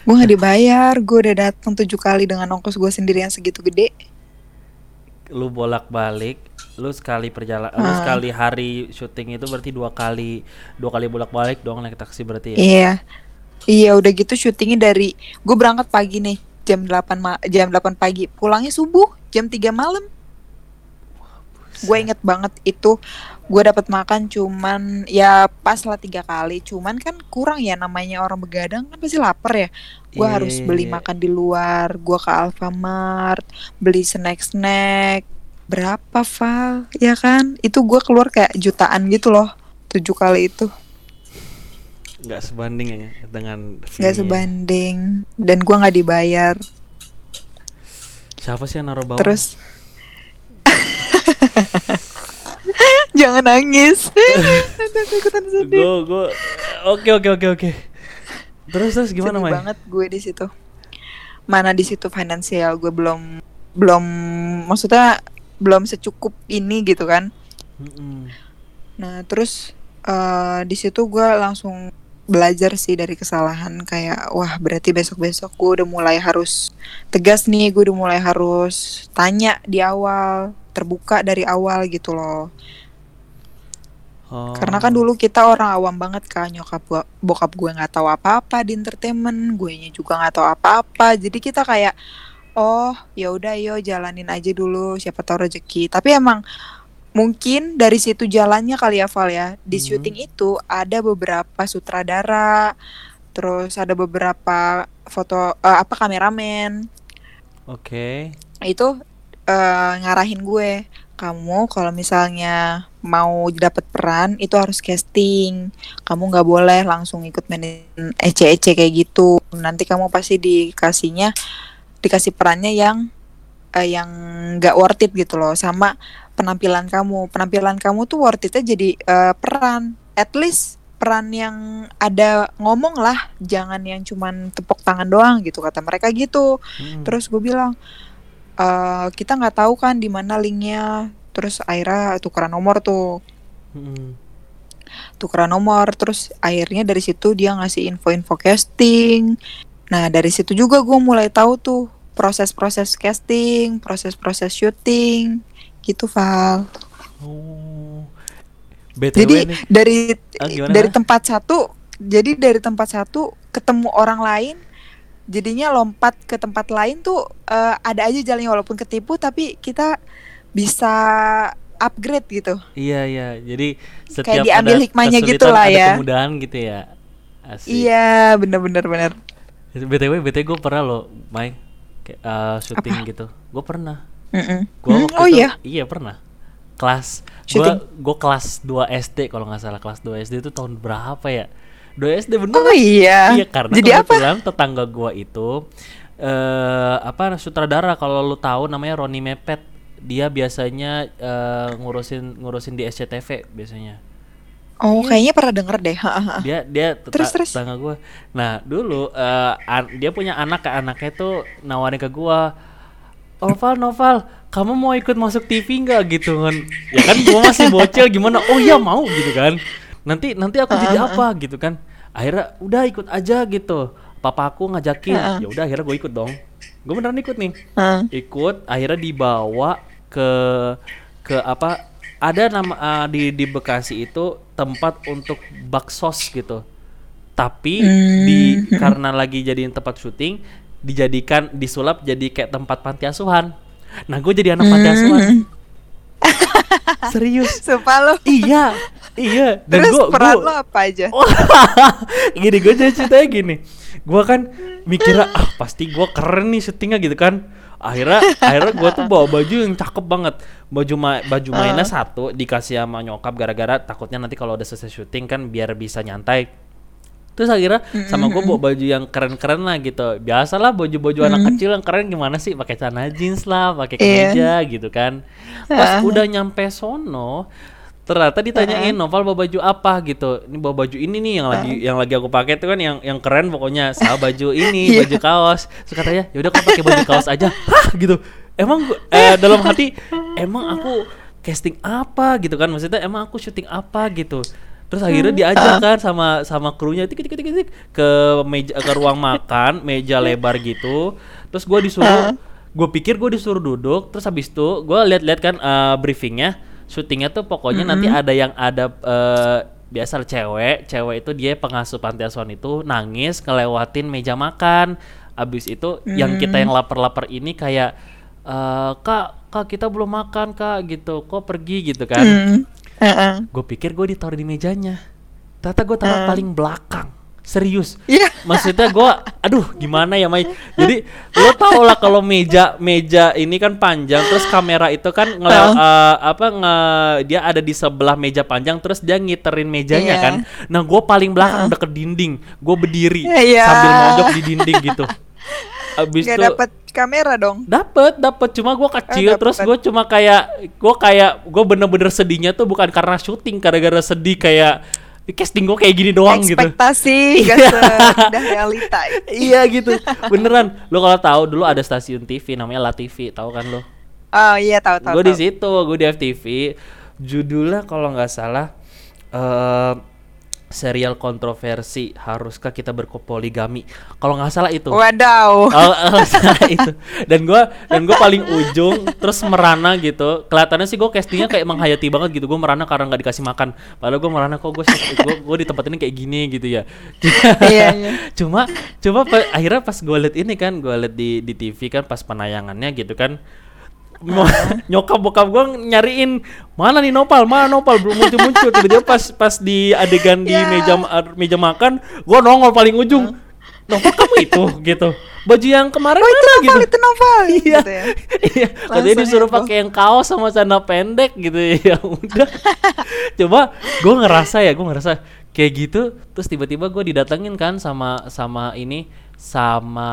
gue nggak dibayar gue udah datang tujuh kali dengan ongkos gue sendiri yang segitu gede Lu bolak-balik, lu sekali perjalanan, lu Ah. sekali hari syuting itu berarti dua kali, dua kali bolak-balik dong naik taksi berarti ya. Iya. Iya udah gitu syutingnya dari gue berangkat pagi nih jam 8 ma jam 8 pagi pulangnya subuh jam 3 malam. Gue inget banget itu gue dapat makan cuman ya pas lah tiga kali cuman kan kurang ya namanya orang begadang kan pasti lapar ya. Gue Iya, harus beli iya. makan di luar gue ke Alfamart beli snack snack berapa Val ya kan? Itu gue keluar kayak jutaan gitu loh tujuh kali itu. Nggak sebanding ya dengan nggak fee-nya. sebanding. Dan gua nggak dibayar. Siapa sih yang naruh bawah? terus jangan nangis. Aku ikutan sedih. gue gue oke oke oke oke. Terus terus gimana Sedih Mai? banget gue di situ. Mana di situ finansial gue belum belum maksudnya belum secukup ini gitu kan. Nah terus eh, di situ gue langsung belajar sih dari kesalahan. Kayak wah berarti besok besok gue udah mulai harus tegas nih gue udah mulai harus tanya di awal terbuka dari awal gitu loh Oh. karena kan dulu kita orang awam banget kan nyokap gua, bokap gue nggak tahu apa-apa di entertainment gue juga nggak tahu apa-apa jadi kita kayak oh ya udah yo jalanin aja dulu siapa tahu rezeki tapi emang mungkin dari situ jalannya kali ya Val ya di Mhm. syuting itu ada beberapa sutradara terus ada beberapa foto eh, apa kameramen Oke. itu eh, ngarahin gue. Kamu kalau misalnya mau dapat peran itu harus casting. Kamu nggak boleh langsung ikut mainin ece-ece kayak gitu. Nanti kamu pasti dikasihnya dikasih perannya yang eh, yang nggak worth it gitu loh. Sama penampilan kamu. Penampilan kamu tuh worth itnya jadi eh, peran. At least peran yang ada ngomong lah. Jangan yang cuman tepuk tangan doang gitu kata mereka gitu. Mm. Terus gue bilang, uh, kita nggak tahu kan di mana linknya terus akhirnya tukeran nomor tuh hmm. tukeran nomor terus akhirnya dari situ dia ngasih info-info casting nah dari situ juga gue mulai tahu tuh proses-proses casting proses-proses syuting gitu Val oh. BTW jadi nih. dari oh, dari tempat satu jadi dari tempat satu ketemu orang lain jadinya lompat ke tempat lain tuh uh, ada aja jalannya walaupun ketipu tapi kita bisa upgrade gitu. Iya iya. Jadi setiap kayak diambil ada hikmahnya gitu lah ya. kemudahan gitu ya. Asik. Iya, bener-bener bener. BTW BTW gue pernah loh, Mai uh, syuting Apa? gitu. Gue pernah. Mm -mm. Gua mm, oh itu, iya. Iya pernah. Kelas gue gue kelas 2 SD kalau nggak salah kelas 2 SD itu tahun berapa ya? 2 SD bener. Oh iya. Iya karena Jadi apa? tetangga gue itu eh uh, apa sutradara kalau lu tahu namanya Roni Mepet dia biasanya uh, ngurusin ngurusin di SCTV biasanya. Oh, dia, kayaknya pernah denger deh. dia dia terus terus tetangga gue. Nah dulu uh, dia punya anak ke anaknya tuh nawarin ke gue, Noval Noval, kamu mau ikut masuk TV nggak gitu kan? Ya kan gue masih bocil gimana? Oh iya mau gitu kan. Nanti nanti aku jadi apa gitu kan? Akhirnya udah ikut aja gitu. Papa aku ngajakin, ya udah akhirnya gue ikut dong. Gue beneran ikut nih. Ikut, akhirnya dibawa ke ke apa ada nama uh, di di Bekasi itu tempat untuk baksos gitu tapi hmm. di karena lagi jadiin tempat syuting dijadikan disulap jadi kayak tempat panti asuhan nah gue jadi anak panti asuhan hmm. Serius? Sumpah lo iya iya. Dan terus gua, peran gua, lo apa aja? Gini gue jadi ceritanya gini. Gue kan mikirnya ah pasti gue keren nih syutingnya gitu kan. Akhirnya akhirnya gue tuh bawa baju yang cakep banget. Baju ma baju mainnya uh. satu dikasih sama nyokap gara-gara takutnya nanti kalau udah selesai syuting kan biar bisa nyantai terus akhirnya sama gue bawa baju yang keren-keren lah gitu. Biasalah baju-baju anak kecil yang keren gimana sih? Pakai celana jeans lah pakai kemeja yeah. gitu kan. Pas uh. udah nyampe sono ternyata ditanyain Noval bawa baju apa? gitu. Ini bawa baju ini nih yang lagi yang lagi aku pakai tuh kan yang yang keren pokoknya. Sama baju ini yeah. baju kaos. Terus katanya ya udah kau pakai baju kaos aja. Hah, gitu. Emang eh, dalam hati emang aku casting apa? gitu kan. Maksudnya emang aku syuting apa? gitu terus akhirnya diajak kan sama sama krunya tik tik tik tik ke meja ke ruang makan meja lebar gitu terus gue disuruh gue pikir gue disuruh duduk terus habis itu gue lihat-lihat kan uh, briefingnya syutingnya tuh pokoknya mm -hmm. nanti ada yang ada uh, biasa cewek cewek itu dia pengasuh panti asuhan itu nangis ngelewatin meja makan abis itu mm. yang kita yang lapar-lapar ini kayak uh, kak kak kita belum makan kak gitu kok pergi gitu kan mm. Uh -uh. gue pikir gue ditaruh di mejanya ternyata gue taruh uh. paling belakang serius yeah. maksudnya gue aduh gimana ya Mai jadi lo tau lah kalau meja meja ini kan panjang terus kamera itu kan ngele uh. uh, apa nge dia ada di sebelah meja panjang terus dia ngiterin mejanya yeah. kan nah gue paling belakang uh. deket dinding gue berdiri yeah. sambil mojok di dinding gitu abis Gak itu dapet kamera dong. Dapet dapet. Cuma gue kecil oh, terus gue cuma kayak gue kayak gue bener-bener sedihnya tuh bukan karena syuting gara-gara sedih kayak casting gue kayak gini doang gitu. Ekspektasi gak udah realita. Iya gitu. Beneran. Lo kalau tahu dulu ada stasiun TV namanya La TV tahu kan lo oh iya tahu tahu gue di situ gue di FTV judulnya kalau nggak salah uh, serial kontroversi haruskah kita berpoligami kalau nggak salah itu. Wadaw. Oh, oh, salah itu. Dan gue dan gue paling ujung terus merana gitu. Kelihatannya sih gue castingnya kayak menghayati banget gitu. Gue merana karena nggak dikasih makan. Padahal gue merana kok gue gue di tempat ini kayak gini gitu ya. Iya, iya. cuma cuma pa, akhirnya pas gue liat ini kan gue liat di di TV kan pas penayangannya gitu kan nyokap bokap gue nyariin mana nih Nopal? Mana Nopal? Belum muncul muncul tiba-tiba pas pas di adegan di yeah. meja meja makan gue nongol paling ujung. Nopal kamu itu? Gitu. Baju yang kemarin oh, itu mana? Gitu. itu Nopal. Iya. Gitu ya. iya. Katanya disuruh pakai yang kaos sama celana pendek gitu. Ya udah. Coba gue ngerasa ya gue ngerasa kayak gitu terus tiba-tiba gue didatengin kan sama sama ini sama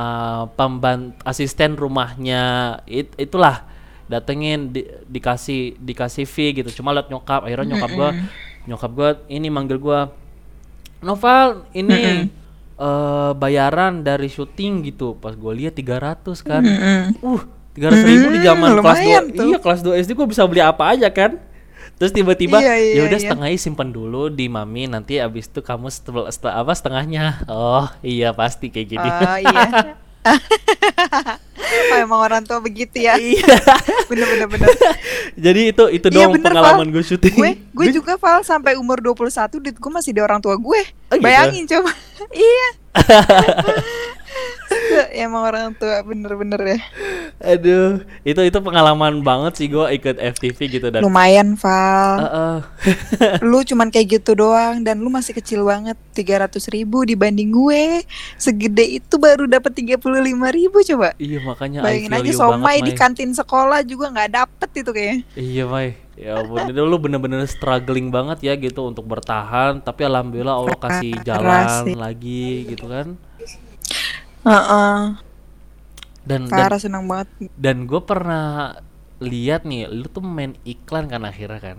pemban asisten rumahnya. It, itulah datengin di, dikasih dikasih fee gitu. Cuma liat nyokap akhirnya nyokap gua nyokap gua ini manggil gua Noval ini uh, bayaran dari syuting gitu. Pas gue lihat 300 kan. Uh tiga ratus ribu di zaman kelas dua iya kelas dua SD gue bisa beli apa aja kan. Terus tiba-tiba iya, iya, ya udah iya. setengahnya simpan dulu di mami nanti abis itu kamu setelah, setelah apa setengahnya. Oh iya pasti kayak gini. Oh, iya. oh, emang orang tua begitu ya? Iya. Bener bener bener. Jadi itu itu iya, doang pengalaman gue syuting. Gue gue juga Val sampai umur 21 duit gue masih di orang tua gue. Oh, gitu? bayangin coba. Iya. ya emang orang tua bener-bener ya. Aduh itu itu pengalaman banget sih gue ikut FTV gitu dan lumayan Val uh -uh. lu cuman kayak gitu doang dan lu masih kecil banget tiga ratus ribu dibanding gue. Segede itu baru dapat tiga puluh lima ribu coba. Iya makanya bayangin aja somai di kantin sekolah juga nggak dapet itu kayaknya. Iya Mai. Ya ampun, itu lu bener-bener struggling banget ya gitu untuk bertahan, tapi alhamdulillah Allah kasih jalan lagi gitu kan. Uh-uh. Dan Parah senang banget. Dan gue pernah lihat nih, lu tuh main iklan kan akhirnya kan.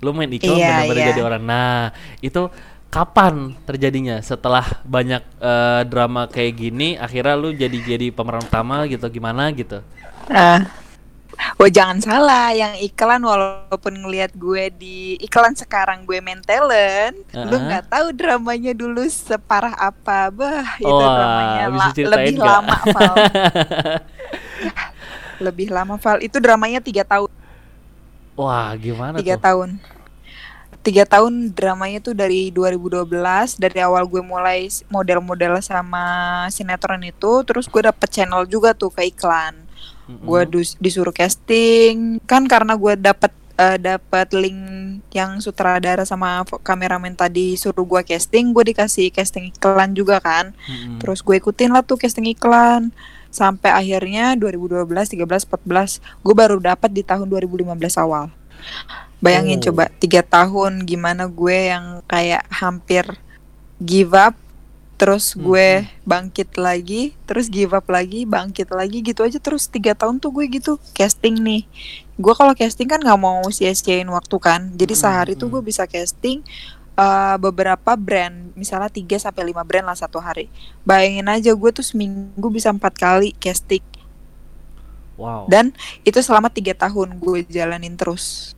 Lu main iklan iya, bener-bener iya. jadi orang. Nah, itu kapan terjadinya setelah banyak uh, drama kayak gini akhirnya lu jadi jadi pemeran utama gitu gimana gitu? Uh, Oh jangan salah, yang iklan walaupun ngelihat gue di iklan sekarang gue main talent, uh-huh. lu nggak tahu dramanya dulu separah apa, bah itu oh, dramanya la- lebih gak? lama Val. lebih lama Val, itu dramanya tiga tahun. Wah gimana tiga tahun. Tiga tahun dramanya tuh dari 2012 dari awal gue mulai model-model sama sinetron itu, terus gue dapet channel juga tuh ke iklan mm-hmm. gue disuruh casting kan karena gue dapat uh, eh, dapat link yang sutradara sama kameramen tadi suruh gue casting gue dikasih casting iklan juga kan mm-hmm. terus gue ikutin lah tuh casting iklan sampai akhirnya 2012 13 14 gue baru dapat di tahun 2015 awal bayangin oh. coba tiga tahun gimana gue yang kayak hampir give up terus gue hmm. bangkit lagi terus give up lagi bangkit lagi gitu aja. Terus tiga tahun tuh gue gitu casting nih. Gue kalau casting kan nggak mau sia-siain waktu kan. Jadi sehari tuh gue bisa casting uh, beberapa brand. Misalnya 3 sampai lima brand lah satu hari. Bayangin aja gue tuh seminggu bisa empat kali casting. Wow. Dan itu selama tiga tahun gue jalanin terus.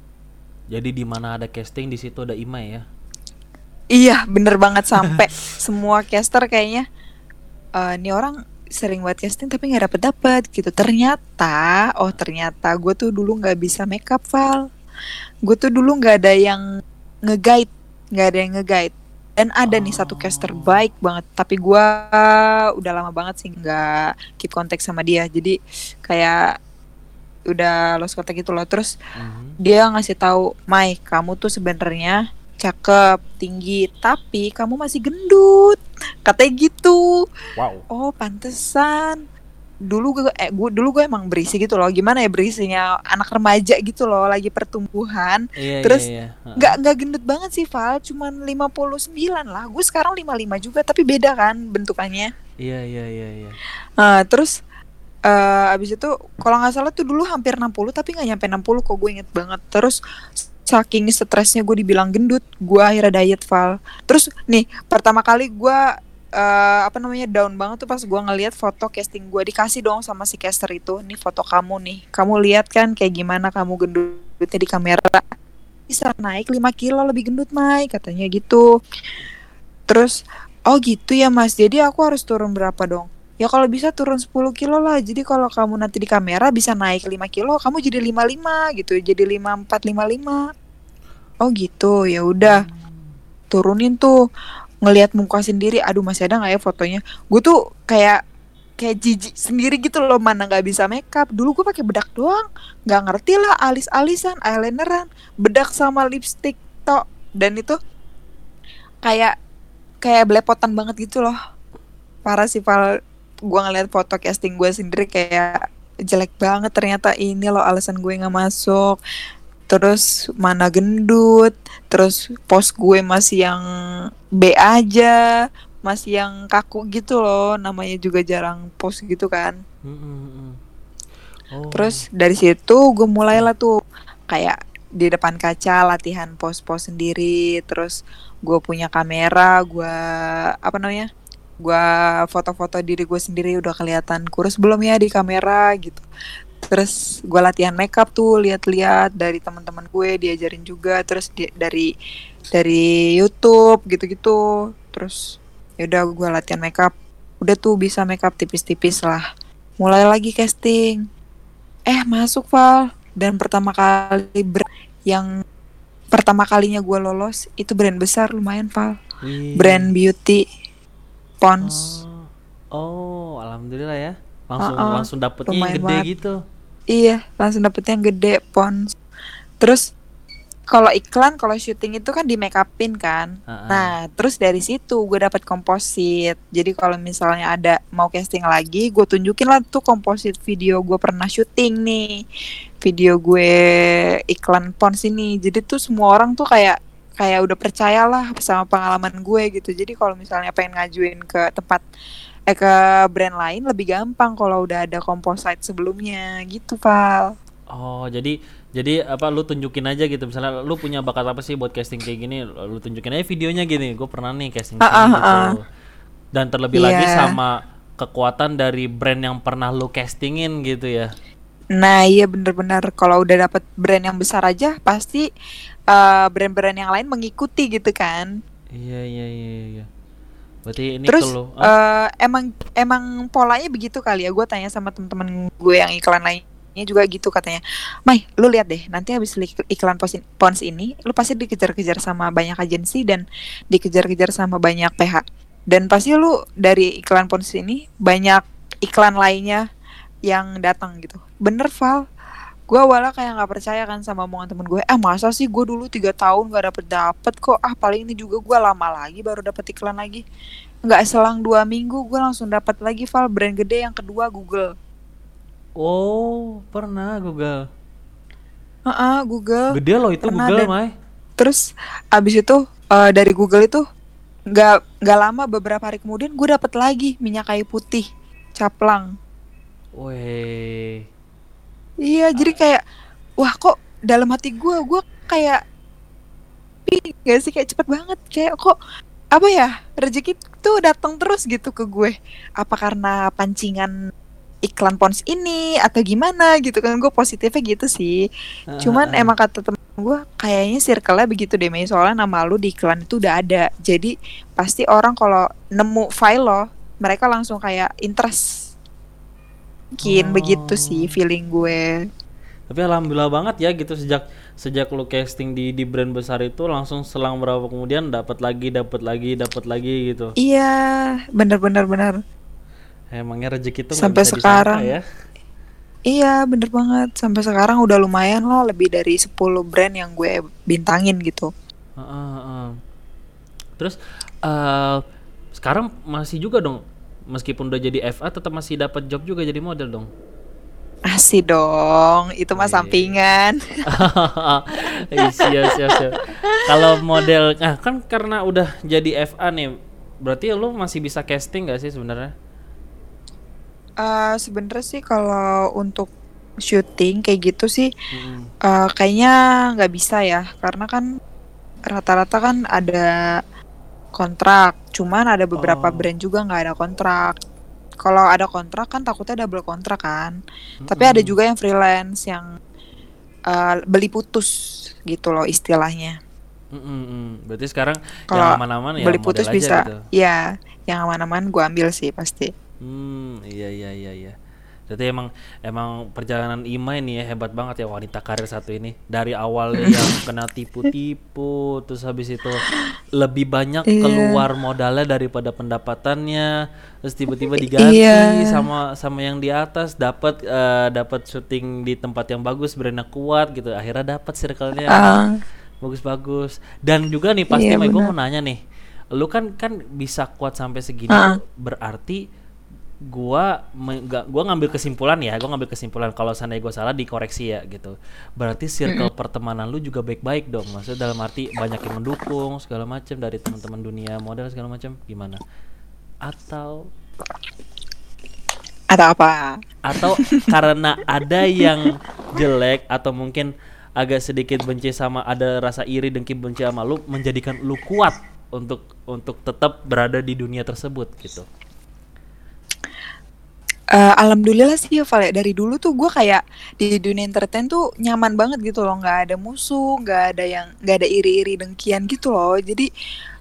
Jadi di mana ada casting di situ ada Ima ya Iya, bener banget sampai semua caster kayaknya uh, ini orang sering buat casting tapi nggak dapet dapet gitu. Ternyata, oh ternyata gue tuh dulu nggak bisa makeup Val. Gue tuh dulu nggak ada yang ngeguide, nggak ada yang ngeguide. Dan ada oh. nih satu caster oh. baik banget, tapi gue udah lama banget sih nggak keep kontak sama dia. Jadi kayak udah lost kontak gitu loh. Terus mm -hmm. dia ngasih tahu, Mai, kamu tuh sebenarnya cakep, tinggi, tapi kamu masih gendut. Katanya gitu. Wow. Oh, pantesan. Dulu gue eh gue dulu gue emang berisi gitu loh. Gimana ya berisinya anak remaja gitu loh, lagi pertumbuhan. Iya, Terus iya, iya. nggak nggak gendut banget sih, Val. Cuman 59 lah. Gue sekarang 55 juga, tapi beda kan bentukannya. Iya, iya, iya, iya. Uh, terus uh, abis itu kalau nggak salah tuh dulu hampir 60 tapi nggak nyampe 60 kok gue inget banget terus saking stresnya gue dibilang gendut gue akhirnya diet Val. Terus nih pertama kali gue uh, apa namanya down banget tuh pas gue ngeliat foto casting gue dikasih dong sama si caster itu nih foto kamu nih. Kamu lihat kan kayak gimana kamu gendutnya di kamera. Bisa naik 5 kilo lebih gendut Mai katanya gitu. Terus oh gitu ya mas. Jadi aku harus turun berapa dong ya kalau bisa turun 10 kilo lah. Jadi kalau kamu nanti di kamera bisa naik 5 kilo kamu jadi 55 gitu. Jadi 54 55 oh gitu ya udah. Turunin tuh. Ngelihat muka sendiri. Aduh masih ada nggak ya fotonya? Gue tuh kayak kayak jijik sendiri gitu loh. Mana nggak bisa makeup. Dulu gue pakai bedak doang. Nggak ngerti lah alis-alisan eyelineran bedak sama lipstick tok. Dan itu kayak kayak belepotan banget gitu loh. Parah sih Val gue ngeliat foto casting gue sendiri kayak jelek banget ternyata ini loh alasan gue nggak masuk. Terus mana gendut terus pos gue masih yang B aja masih yang kaku gitu loh. Namanya juga jarang pos gitu kan. Oh. terus dari situ gue mulailah tuh kayak di depan kaca latihan pos-pos sendiri. Terus gue punya kamera gue apa namanya gue foto-foto diri gue sendiri udah kelihatan kurus belum ya di kamera gitu. Terus gue latihan makeup tuh lihat-lihat dari teman-teman gue diajarin juga. Terus di, dari dari YouTube gitu-gitu. Terus yaudah gue latihan makeup. Udah tuh bisa makeup tipis-tipis lah. Mulai lagi casting. Eh masuk Val. Dan pertama kali yang pertama kalinya gue lolos itu brand besar lumayan Val. Wih. brand beauty Pons. Oh, oh alhamdulillah ya. Langsung uh -uh, langsung dapetnya yang gede banget. gitu. Iya langsung dapetnya yang gede Pons. Terus kalau iklan kalau syuting itu kan di make upin kan? Uh -uh. nah terus dari situ gue dapat komposit. Jadi kalau misalnya ada mau casting lagi gue tunjukin lah tuh komposit video gue pernah syuting nih. Video gue iklan pons ini. Jadi tuh semua orang tuh kayak kayak udah percayalah sama pengalaman gue gitu. Jadi kalau misalnya pengen ngajuin ke tempat eh ke brand lain lebih gampang kalau udah ada komposit sebelumnya. Gitu Val. Oh jadi jadi apa lu tunjukin aja gitu. Misalnya lu punya bakat apa sih buat casting kayak gini lu tunjukin aja videonya gini. Gue pernah nih casting uh, uh, gitu. uh. dan terlebih yeah. lagi sama kekuatan dari brand yang pernah lu castingin gitu ya. Nah iya bener-bener. Kalau udah dapet brand yang besar aja pasti brand brand-brand yang lain mengikuti gitu kan. Iya iya iya iya. Berarti ini Terus uh, emang emang polanya begitu kali ya. Gue tanya sama temen-temen gue yang iklan lain ini juga gitu katanya. Mai lu lihat deh nanti habis iklan pons ini lu pasti dikejar-kejar sama banyak agensi dan dikejar-kejar sama banyak PH dan pasti lu dari iklan pons ini banyak iklan lainnya yang datang gitu. Bener Val gue awalnya kayak nggak percaya kan sama omongan temen gue eh masa sih gue dulu tiga tahun gak dapet dapet kok ah paling ini juga gue lama lagi baru dapet iklan lagi nggak selang dua minggu gue langsung dapat lagi Val brand gede yang kedua Google Oh, pernah Google. Uh -uh, Google. Gede loh itu pernah Google, Mai. Terus abis itu uh, dari Google itu nggak nggak lama beberapa hari kemudian gue dapet lagi minyak kayu putih caplang. Weh. Iya, jadi kayak wah kok dalam hati gue gue kayak gak sih? Kayak cepet banget kayak kok apa ya rezeki tuh datang terus gitu ke gue. Apa karena pancingan iklan pons ini atau gimana gitu kan? Gue positifnya gitu sih. Uh, cuman uh, emang kata temen gue kayaknya circle-nya begitu deh Mei. Soalnya nama lu di iklan itu udah ada. Jadi pasti orang kalau nemu file lo mereka langsung kayak interest mungkin oh. begitu sih feeling gue tapi alhamdulillah banget ya gitu sejak sejak lu casting di di brand besar itu langsung selang berapa kemudian dapat lagi dapat lagi dapat lagi gitu iya bener bener bener Emangnya rezeki itu sampai bisa sekarang ya? Iya bener banget sampai sekarang udah lumayan lah lebih dari 10 brand yang gue bintangin gitu. Uh, uh, uh. Terus uh, sekarang masih juga dong meskipun udah jadi FA tetap masih dapat job juga jadi model dong. Masih dong, itu mah sampingan. iya, siap, siap. Kalau model, nah kan karena udah jadi FA nih, berarti lo masih bisa casting gak sih sebenarnya? Uh, sebenarnya sih kalau untuk syuting kayak gitu sih hmm. uh, kayaknya nggak bisa ya karena kan rata-rata kan ada kontrak cuman ada beberapa oh. brand juga nggak ada kontrak kalau ada kontrak kan takutnya double kontrak kan hmm. tapi ada juga yang freelance yang uh, beli putus gitu loh istilahnya mm -hmm. berarti sekarang kalau yang aman-aman ya beli putus bisa gitu. ya yang aman-aman gue ambil sih pasti Hmm, iya iya iya iya. Jadi emang emang perjalanan Ima ini ya hebat banget ya wanita karir satu ini. Dari awal yang kena tipu-tipu, terus habis itu lebih banyak yeah. keluar modalnya daripada pendapatannya, terus tiba-tiba diganti yeah. sama sama yang di atas dapat uh, dapat syuting di tempat yang bagus, brandnya kuat gitu. Akhirnya dapat circle-nya. Uh. Bagus-bagus. Dan juga nih pasti yeah, gue mau nanya nih. Lu kan kan bisa kuat sampai segini uh. berarti gua gak, gua ngambil kesimpulan ya gua ngambil kesimpulan kalau seandainya gua salah dikoreksi ya gitu. Berarti circle pertemanan lu juga baik-baik dong maksudnya dalam arti banyak yang mendukung segala macam dari teman-teman dunia model segala macam gimana? Atau atau apa? Atau karena ada yang jelek atau mungkin agak sedikit benci sama ada rasa iri dengki benci sama lu menjadikan lu kuat untuk untuk tetap berada di dunia tersebut gitu? Uh, alhamdulillah sih Val ya. Dari dulu tuh gue kayak di dunia entertain tuh nyaman banget gitu loh. Nggak ada musuh nggak ada yang nggak ada iri-iri dengkian gitu loh. Jadi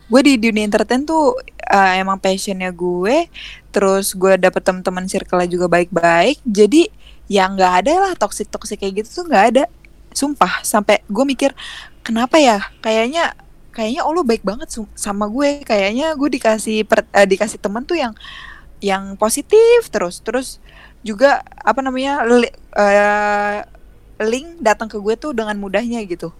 gue di dunia entertain tuh uh, emang passionnya gue terus gue dapet teman-teman circle juga baik-baik. Jadi yang nggak ada lah toxic toxic kayak gitu tuh nggak ada. Sumpah sampai gue mikir kenapa ya? Kayaknya kayaknya Allah baik banget sama gue. Kayaknya gue dikasih uh, dikasih temen tuh yang yang positif terus terus juga apa namanya li, uh, link datang ke gue tuh dengan mudahnya gitu.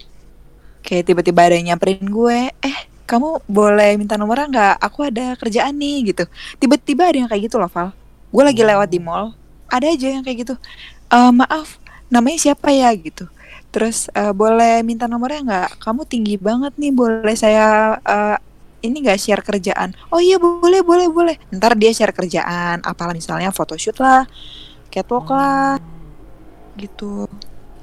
Kayak tiba-tiba ada yang nyamperin gue eh kamu boleh minta nomornya nggak? Aku ada kerjaan nih gitu. Tiba-tiba ada yang kayak gitu loh Val. Gue lagi lewat di mall ada aja yang kayak gitu. E, maaf namanya siapa ya? gitu. Terus uh, boleh minta nomornya nggak? Kamu tinggi banget nih boleh saya uh, ini gak share kerjaan oh iya boleh boleh boleh ntar dia share kerjaan apalah misalnya photoshoot lah catwalk hmm. lah gitu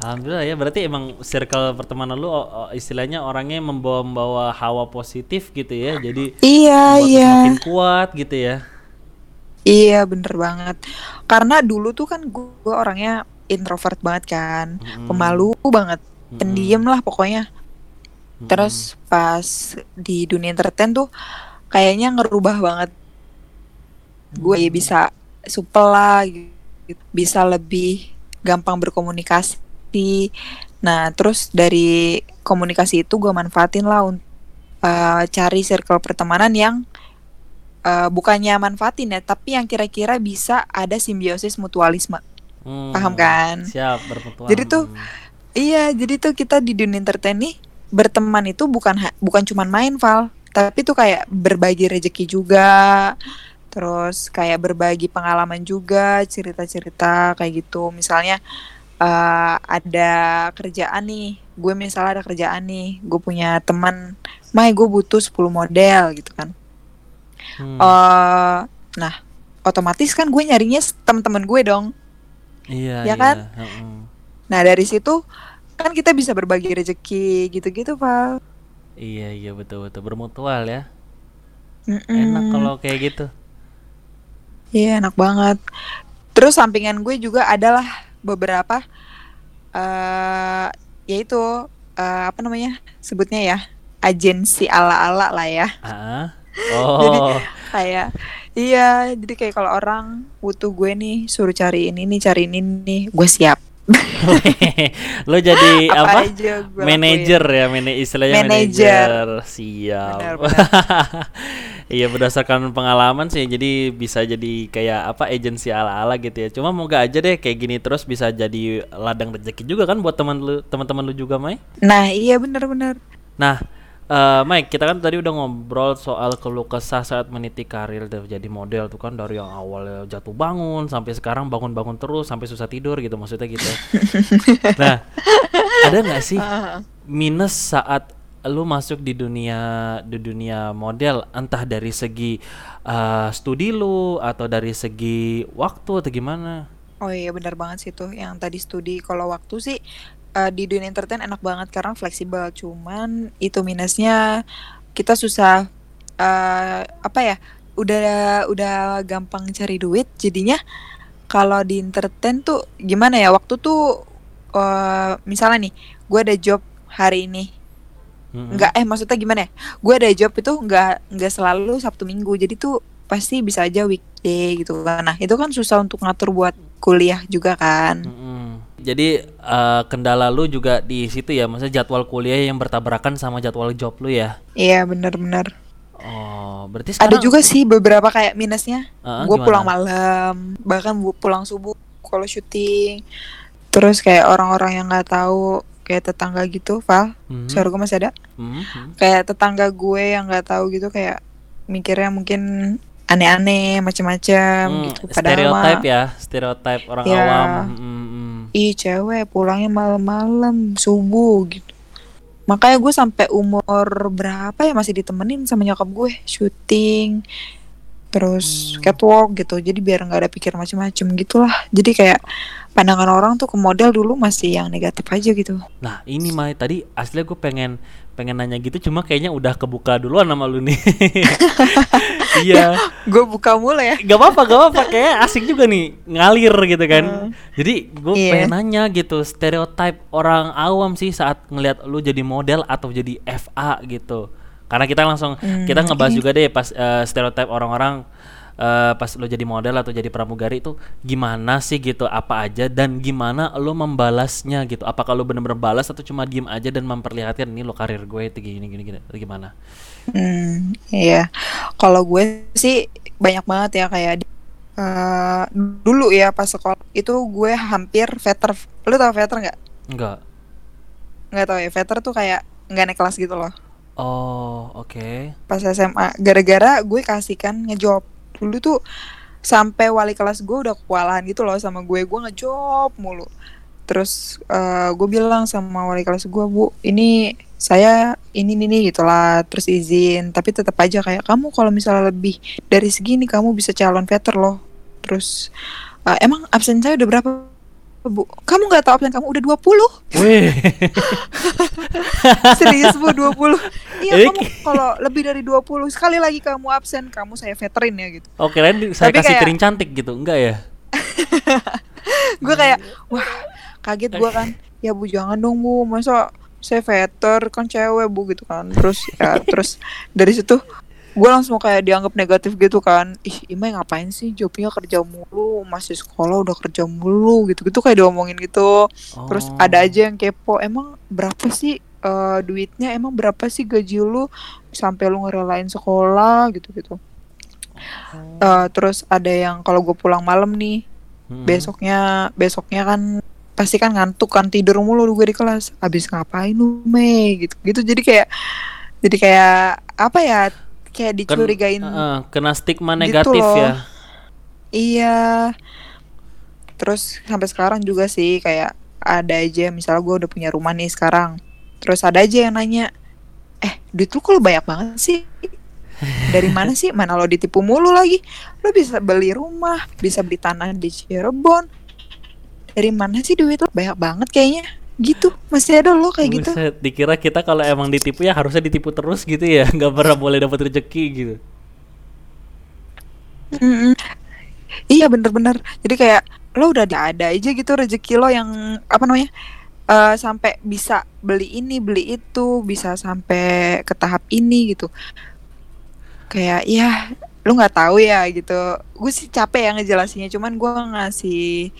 Alhamdulillah ya berarti emang circle pertemanan lu istilahnya orangnya membawa-bawa hawa positif gitu ya jadi iya iya makin kuat gitu ya iya bener banget karena dulu tuh kan gue orangnya introvert banget kan hmm. pemalu banget hmm. pendiam lah pokoknya Terus pas di dunia entertain tuh kayaknya ngerubah banget. Gue ya bisa supel lah gitu. Bisa lebih gampang berkomunikasi. Nah, terus dari komunikasi itu gue manfaatin lah untuk uh, cari circle pertemanan yang uh, bukannya manfaatin ya, tapi yang kira-kira bisa ada simbiosis mutualisme. Hmm, Paham kan? Siap, bermutualisme. Jadi tuh iya, jadi tuh kita di dunia entertain nih berteman itu bukan bukan cuman main Val. Tapi tuh kayak berbagi rezeki juga terus kayak berbagi pengalaman juga cerita-cerita kayak gitu. Misalnya uh, ada kerjaan nih gue misalnya ada kerjaan nih gue punya teman Mai gue butuh 10 model gitu kan. Hmm. uh, nah otomatis kan gue nyarinya teman-teman gue dong. Iya ya kan? iya. nah dari situ kan kita bisa berbagi rezeki gitu-gitu pak iya iya betul betul. Bermutual ya. Mm-mm. enak kalau kayak gitu. Iya enak banget. Terus sampingan gue juga adalah beberapa uh, yaitu uh, apa namanya sebutnya ya agensi ala-ala lah ya. Uh, oh. jadi kayak iya jadi kayak kalau orang butuh gue nih suruh cari ini nih cari ini nih. Gue siap lo jadi apa, apa? manajer ya mana istilahnya manajer siap. Iya berdasarkan pengalaman sih jadi bisa jadi kayak apa agensi ala ala gitu ya. Cuma moga aja deh kayak gini terus bisa jadi ladang rezeki juga kan buat teman lu teman-teman lu juga Mai? Nah iya benar-benar nah Uh, Mike, kita kan tadi udah ngobrol soal keluh kesah saat meniti karir jadi model tuh kan dari yang awalnya jatuh bangun sampai sekarang bangun-bangun terus sampai susah tidur gitu maksudnya gitu. nah, ada nggak sih minus saat lu masuk di dunia di dunia model entah dari segi uh, studi lu atau dari segi waktu atau gimana? Oh iya benar banget sih tuh yang tadi studi kalau waktu sih uh, di dunia entertain enak banget karena fleksibel. Cuman itu minusnya kita susah uh, apa ya udah udah gampang cari duit. Jadinya kalau di entertain tuh gimana ya waktu tuh uh, misalnya nih gue ada job hari ini. Mm-hmm. nggak eh maksudnya gimana ya gue ada job itu nggak nggak selalu sabtu minggu. Jadi tuh pasti bisa aja weekday gitu kan. Nah itu kan susah untuk ngatur buat kuliah juga kan. Mm-hmm jadi uh, kendala lu juga di situ ya, maksudnya jadwal kuliah yang bertabrakan sama jadwal job lu ya? Iya benar-benar. Oh, berarti sekarang... ada juga sih beberapa kayak minusnya. Uh, gue pulang malam, bahkan pulang subuh kalau syuting. Terus kayak orang-orang yang nggak tahu kayak tetangga gitu, Val. Mm -hmm. Suara gue masih ada. Mm -hmm. Kayak tetangga gue yang nggak tahu gitu kayak mikirnya mungkin aneh-aneh macam-macam hmm, gitu. Padahal stereotype ya, stereotype orang ya. awam. Hmm. Ih cewek pulangnya malam-malam subuh gitu. Makanya gue sampai umur berapa ya masih ditemenin sama nyokap gue syuting. terus hmm. catwalk gitu jadi biar nggak ada pikir macam-macam gitulah jadi kayak pandangan orang tuh ke model dulu masih yang negatif aja gitu. Nah ini Mai tadi aslinya gue pengen pengen nanya gitu cuma kayaknya udah kebuka duluan sama lu nih. Iya. Gue buka mulai ya. Gak apa-apa gak apa-apa kayak asik juga nih ngalir gitu kan. Uh, jadi gue yeah. pengen nanya gitu stereotip orang awam sih saat ngelihat lu jadi model atau jadi FA gitu. Karena kita langsung hmm, kita ngebahas okay. juga deh pas uh, stereotip orang-orang uh, pas lo jadi model atau jadi pramugari itu gimana sih gitu? Apa aja? Dan gimana lo membalasnya gitu? Apakah lo bener-bener balas atau cuma diem aja dan memperlihatkan ini lo karir gue itu gini gini gini atau gimana? Hmm iya. Kalau gue sih banyak banget ya kayak uh, dulu ya pas sekolah itu gue hampir veter. Lo tau veter nggak? Nggak. Nggak tau ya veter tuh kayak nggak naik kelas gitu loh. Oh, oke. Okay. Pas SMA, gara-gara gue kasihkan ngejob. Dulu tuh sampai wali kelas gue udah kewalahan gitu loh sama gue. Gue ngejob mulu. Terus uh, gue bilang sama wali kelas gue, Bu, ini saya ini ini, gitulah terus izin tapi tetap aja kayak kamu kalau misalnya lebih dari segini kamu bisa calon veter loh terus uh, emang absen saya udah berapa Bu, kamu nggak tahu absen kamu udah 20 Wih. Serius Bu 20 Iya kamu kalau lebih dari 20 Sekali lagi kamu absen Kamu saya veterin ya gitu. Oh keren saya Tapi kasih kayak, piring cantik gitu Enggak ya? Gue kayak Wah kaget gue kan. Ya Bu jangan dong Bu. Masa saya veter kan cewek Bu gitu kan. Terus ya terus dari situ gue langsung kayak dianggap negatif gitu kan. Ih Ima ngapain sih? Jawabnya kerja mulu masih sekolah udah kerja mulu gitu gitu kayak diomongin gitu. Oh. terus ada aja yang kepo emang berapa sih uh, duitnya? Emang berapa sih gaji lu sampai lu ngerelain sekolah? Gitu gitu oh. uh, terus ada yang kalau gue pulang malam nih hmm. besoknya besoknya kan pasti kan ngantuk kan tidur mulu gue di kelas. Habis ngapain lu Mei? Gitu gitu jadi kayak jadi kayak apa ya kayak dicurigain Ken, uh, kena stigma gitu negatif gitu ya iya. Terus sampai sekarang juga sih kayak ada aja misalnya gue udah punya rumah nih sekarang terus ada aja yang nanya eh duit lu kok banyak banget sih? Dari mana sih? Mana lo ditipu mulu lagi? Lo bisa beli rumah bisa beli tanah di Cirebon. Dari mana sih duit lo? Banyak banget kayaknya gitu masih ada lo kayak gitu. Dikira kita kalau emang ditipu ya harusnya ditipu terus gitu ya. Nggak pernah boleh dapat rezeki gitu. Mm iya bener-bener. Jadi kayak lo udah ada aja gitu rezeki lo yang apa namanya uh, sampai bisa beli ini beli itu bisa sampai ke tahap ini gitu. Kayak ya lu nggak tahu ya gitu. Gue sih capek ya ngejelasinnya cuman gue ngasih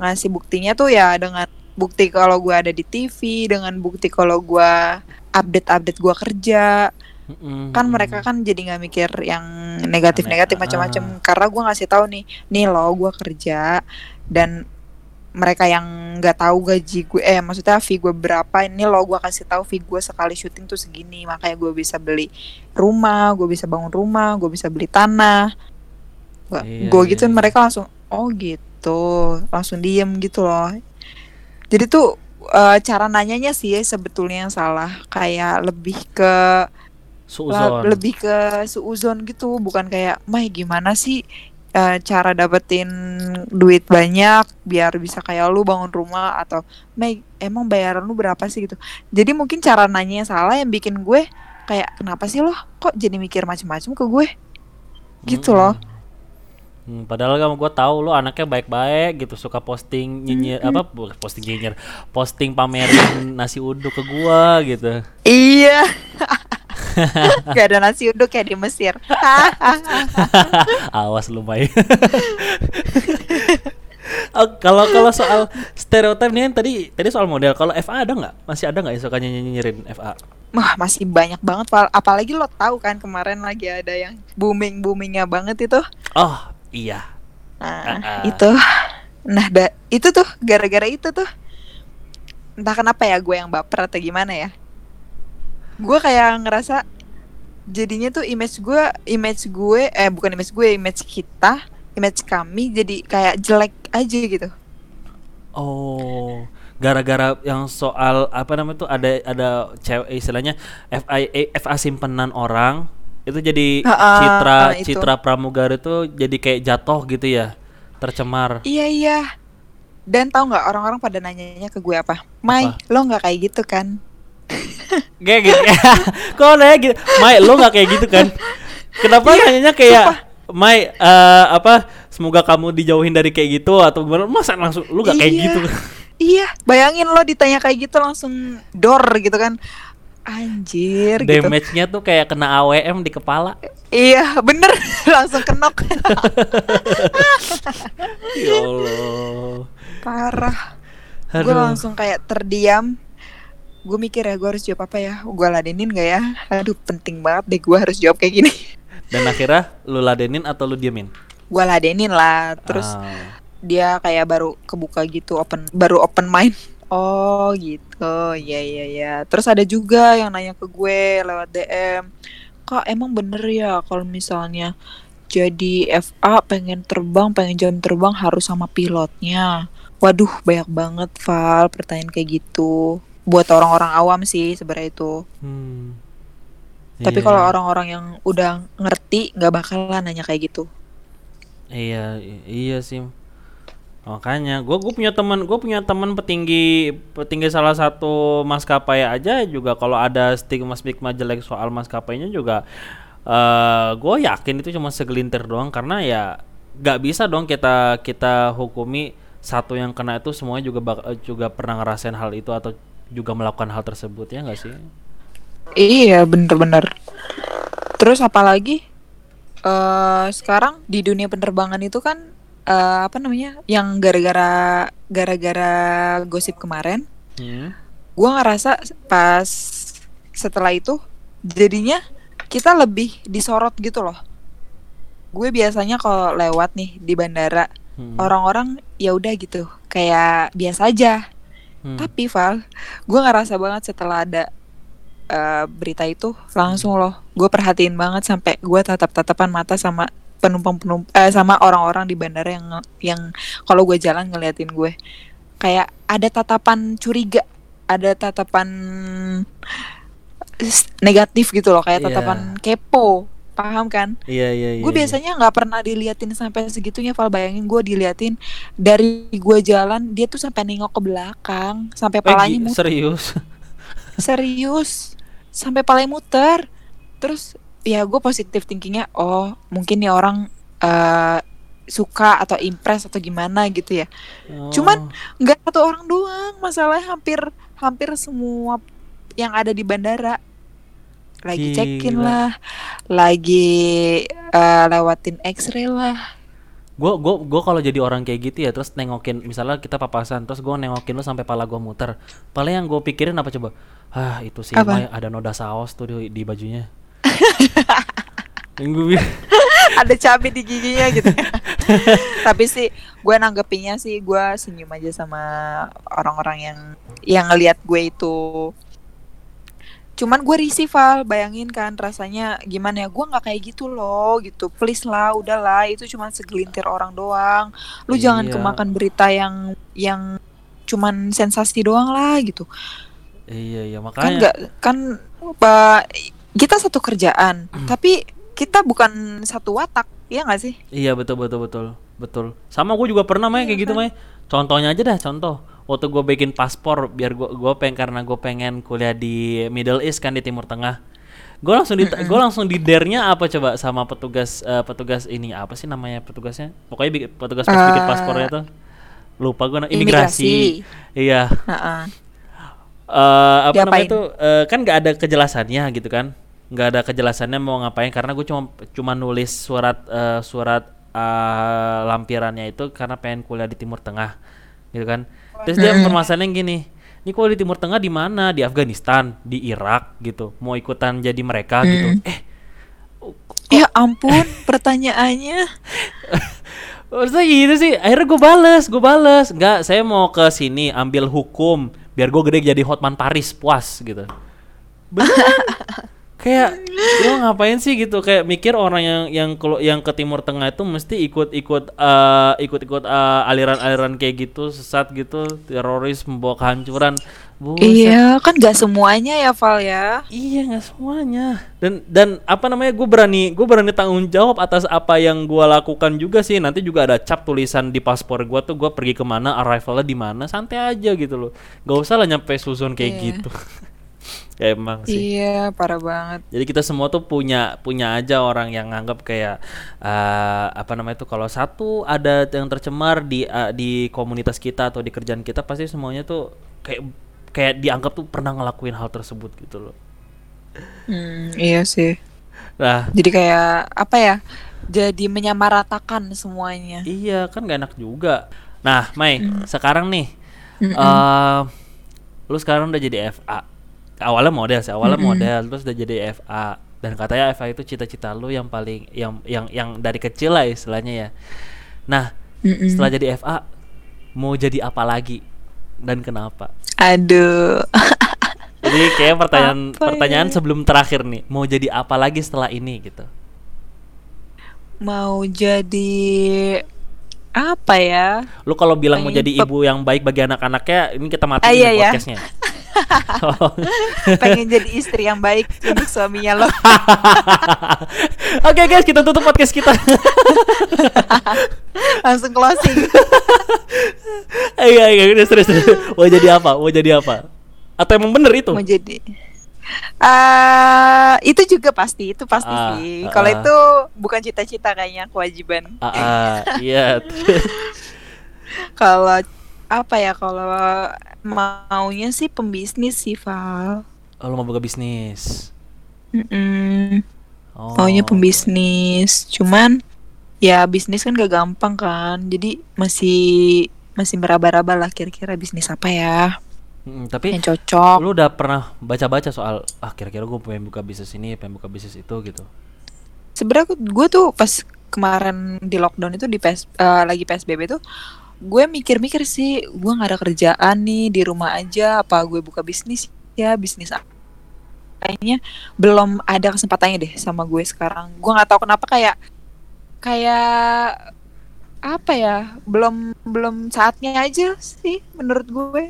ngasih buktinya tuh ya dengan bukti kalau gue ada di TV dengan bukti kalau gue update-update gue kerja. Mm-hmm. kan mereka kan jadi nggak mikir yang negatif-negatif macam-macam. Uh. karena gue ngasih tahu nih nih lo gue kerja dan mereka yang nggak tahu gaji gue eh maksudnya fee gue berapa ini lo gue kasih tahu fee gue sekali syuting tuh segini. Makanya gue bisa beli rumah gue bisa bangun rumah gue bisa beli tanah. Gue iya, gue gitu iya. mereka langsung oh gitu. Langsung diem gitu loh jadi tuh uh, cara nanyanya sih ya sebetulnya yang salah. Kayak lebih ke suuzon. lebih ke suuzon gitu. Bukan kayak Mai gimana sih uh, cara dapetin duit banyak biar bisa kayak lu bangun rumah? Atau Mai emang bayaran lu berapa sih? Gitu. Jadi mungkin cara nanya yang salah yang bikin gue kayak kenapa sih lo kok jadi mikir macam-macam ke gue? Gitu hmm. loh Hmm, padahal kamu gue tahu lo anaknya baik-baik gitu suka posting nyinyir hmm. apa posting nyinyir posting pamerin nasi uduk ke gua gitu. Iya. Gak ada nasi uduk kayak di Mesir. Awas lu main oh, kalau kalau soal stereotip nih tadi tadi soal model kalau FA ada nggak? Masih ada nggak yang suka nyinyirin FA Wah masih banyak banget apalagi lo tahu kan kemarin lagi ada yang booming boomingnya banget itu. Oh Iya. Nah, uh, uh. itu. Nah, da, itu tuh gara-gara itu tuh. Entah kenapa ya gue yang baper atau gimana ya. Gue kayak ngerasa jadinya tuh image gue, image gue eh bukan image gue, image kita, image kami jadi kayak jelek aja gitu. Oh, gara-gara yang soal apa namanya tuh ada ada cewek istilahnya FA FA simpenan orang itu jadi Ha, ah, citra ah, itu. citra pramugari itu jadi kayak jatuh gitu ya tercemar Iya iya. Dan tahu nggak orang-orang pada nanyanya ke gue apa? Mai, Apa? lo nggak kayak gitu kan? kayak gitu kok nanya gitu Mai lo nggak kayak gitu kan kenapa Iya, nanyanya kayak Mai eh, apa semoga kamu dijauhin dari kayak gitu atau gimana masa langsung lu nggak kayak Iya. gitu Iya, bayangin lo ditanya kayak gitu langsung dor gitu kan. Anjir gitu. damage-nya tuh kayak kena AWM di kepala Iya, bener langsung kenok. ya Allah Parah. Gue langsung kayak terdiam. Gue mikir ya, gue harus jawab apa ya? Gue ladenin gak ya? Aduh, penting banget deh gue harus jawab kayak gini. dan akhirnya lu ladenin atau lu diemin gue ladenin lah. Terus Ah. dia kayak baru kebuka gitu, open baru open mind. Oh gitu, iya iya iya. Terus ada juga yang nanya ke gue lewat DM, kak emang bener ya kalau misalnya jadi FA pengen terbang, pengen jam terbang harus sama pilotnya. Waduh, banyak banget Val pertanyaan kayak gitu. Buat orang-orang awam sih sebenarnya itu. Hmm. Tapi Iya. kalau orang-orang yang udah ngerti nggak bakalan nanya kayak gitu. Iya, iya sih. Makanya, gue gue punya teman, gue punya teman petinggi petinggi salah satu maskapai aja juga kalau ada stigma stigma jelek soal maskapainya juga, eh gue yakin itu cuma segelintir doang karena ya nggak bisa dong kita kita hukumi satu yang kena itu semuanya juga bak- juga pernah ngerasain hal itu atau juga melakukan hal tersebut ya nggak sih? Iya bener-bener. Terus apalagi eh sekarang di dunia penerbangan itu kan eh, apa namanya yang gara-gara gara-gara gosip kemarin, Hmm. gua ngerasa pas setelah itu jadinya kita lebih disorot gitu loh. Gue biasanya kalau lewat nih di bandara Hmm. orang-orang ya udah gitu kayak biasa aja. Hmm. Tapi Val, gue ngerasa banget setelah ada eh, berita itu langsung loh, gue perhatiin banget sampai gue tatap-tatapan mata sama penumpang penumpang eh, sama orang-orang di bandara yang yang kalau gue jalan ngeliatin gue kayak ada tatapan curiga, ada tatapan negatif gitu loh, kayak Iya. tatapan kepo, paham kan? Iya iya iya. gue iya. biasanya nggak pernah diliatin sampai segitunya Val bayangin gue diliatin dari gue jalan dia tuh sampai nengok ke belakang sampai Eh, palanya muter serius. serius sampai palanya muter terus ya gue positif thinkingnya oh mungkin nih orang eh, suka atau impress atau gimana gitu ya Cuman- Oh. nggak satu orang doang masalahnya hampir hampir semua yang ada di bandara lagi Gila. lah lagi eh, lewatin X-ray lah Gue gua gua kalau jadi orang kayak gitu ya terus nengokin misalnya kita papasan terus gue nengokin lu sampai pala gue muter. Paling yang gue pikirin apa coba? Ah itu sih ada noda saus tuh di, di bajunya. Yang gue bi- ada cabai di giginya gitu. Tapi sih gue nanggepinnya sih gue senyum aja sama orang-orang yang yang ngelihat gue itu. Cuman gue risih Val bayangin kan rasanya gimana ya? Gue nggak kayak gitu loh gitu. Please lah udahlah. Itu cuma segelintir orang doang. Lu jangan Iya. kemakan berita yang yang cuman sensasi doang lah gitu. Iya iya. Kan makanya. nggak kan Pak kita satu kerjaan tapi kita bukan satu watak ya nggak sih Iya betul betul betul betul. Sama gue juga pernah Mai Iya kayak gitu kan? Mai. Contohnya aja dah contoh. Waktu gue bikin paspor biar gue gue pengen karena gue pengen kuliah di Middle East kan di Timur Tengah. Gue langsung di gue langsung di dernya apa coba sama petugas eh, petugas ini apa sih namanya petugasnya? Pokoknya bikin- petugas pas bikin Eh, paspornya tuh. Lupa gue imigrasi. Iya. Heeh. Eh apa Diapain? namanya itu eh, kan nggak ada kejelasannya gitu kan? Nggak ada kejelasannya mau ngapain karena gue cuma cuma nulis surat eh, surat eh, lampirannya itu karena pengen kuliah di Timur Tengah gitu kan? Terus dia permasalahannya gini ini kuliah di Timur Tengah di mana? Di Afghanistan di Irak gitu. Mau ikutan jadi mereka gitu. Eh ya ampun pertanyaannya. Maksudnya gitu sih, akhirnya gue bales, gue bales. Enggak, saya mau ke sini ambil hukum Biar gue gede jadi Hotman Paris, puas gitu. Beneran. Kayak, lo ngapain sih gitu? Kayak mikir orang yang yang kalau yang ke Timur Tengah itu mesti ikut-ikut eh, Ikut-ikut eh, aliran-aliran kayak gitu Sesat gitu, teroris, membawa kehancuran Buset. Iya, kan gak semuanya ya Val ya. Iya gak semuanya. Dan dan apa namanya gue berani gue berani tanggung jawab atas apa yang gue lakukan juga sih. Nanti juga ada cap tulisan di paspor gue tuh gue pergi ke mana, arrivalnya di mana, santai aja gitu loh. Gak usah lah nyampe susun kayak yeah. gitu. ya emang sih. Iya, parah banget. Jadi kita semua tuh punya punya aja orang yang nganggap kayak uh, apa namanya tuh kalau satu ada yang tercemar di uh, di komunitas kita atau di kerjaan kita pasti semuanya tuh kayak kayak dianggap tuh pernah ngelakuin hal tersebut gitu loh. Hmm, iya sih. Nah, jadi kayak apa ya? Jadi menyamaratakan semuanya. Iya, kan gak enak juga. Nah, Mai, mm. sekarang nih, mm -mm. Uh, lu sekarang udah jadi FA. Awalnya model sih, awalnya mm -mm. model, terus udah jadi FA. Dan katanya FA itu cita-cita lu yang paling, yang yang yang dari kecil lah istilahnya ya. Nah, mm -mm. setelah jadi FA, mau jadi apa lagi? dan kenapa? Aduh. Jadi kayak pertanyaan apa pertanyaan ya? sebelum terakhir nih, mau jadi apa lagi setelah ini gitu? Mau jadi apa ya? Lu kalau bilang mau jadi ibu yang baik bagi anak-anaknya, ini kita matiin ah, iya, iya. podcastnya. oh. Pengen jadi istri yang baik untuk suaminya lo. Oke okay, guys, kita tutup podcast kita. Langsung closing. Iya iya udah serius. Mau jadi apa? Mau jadi apa? Atau emang bener itu? Mau jadi Uh, itu juga pasti, itu pasti uh, sih. Uh, Kalau uh, itu bukan cita-cita kayaknya kewajiban. Uh, uh, iya. Kalau apa ya? Kalau maunya sih pembisnis sih, Val. Oh, lu mau buka bisnis? Mm -mm. Oh. Maunya pembisnis. Cuman ya bisnis kan gak gampang kan jadi masih masih meraba-raba lah kira-kira bisnis apa ya hmm, tapi yang cocok lu udah pernah baca-baca soal ah kira-kira gue pengen buka bisnis ini pengen buka bisnis itu gitu sebenarnya gue tuh pas kemarin di lockdown itu di PS, uh, lagi psbb tuh gue mikir-mikir sih gue nggak ada kerjaan nih di rumah aja apa gue buka bisnis ya bisnis kayaknya belum ada kesempatannya deh sama gue sekarang gue nggak tahu kenapa kayak kayak apa ya belum belum saatnya aja sih menurut gue.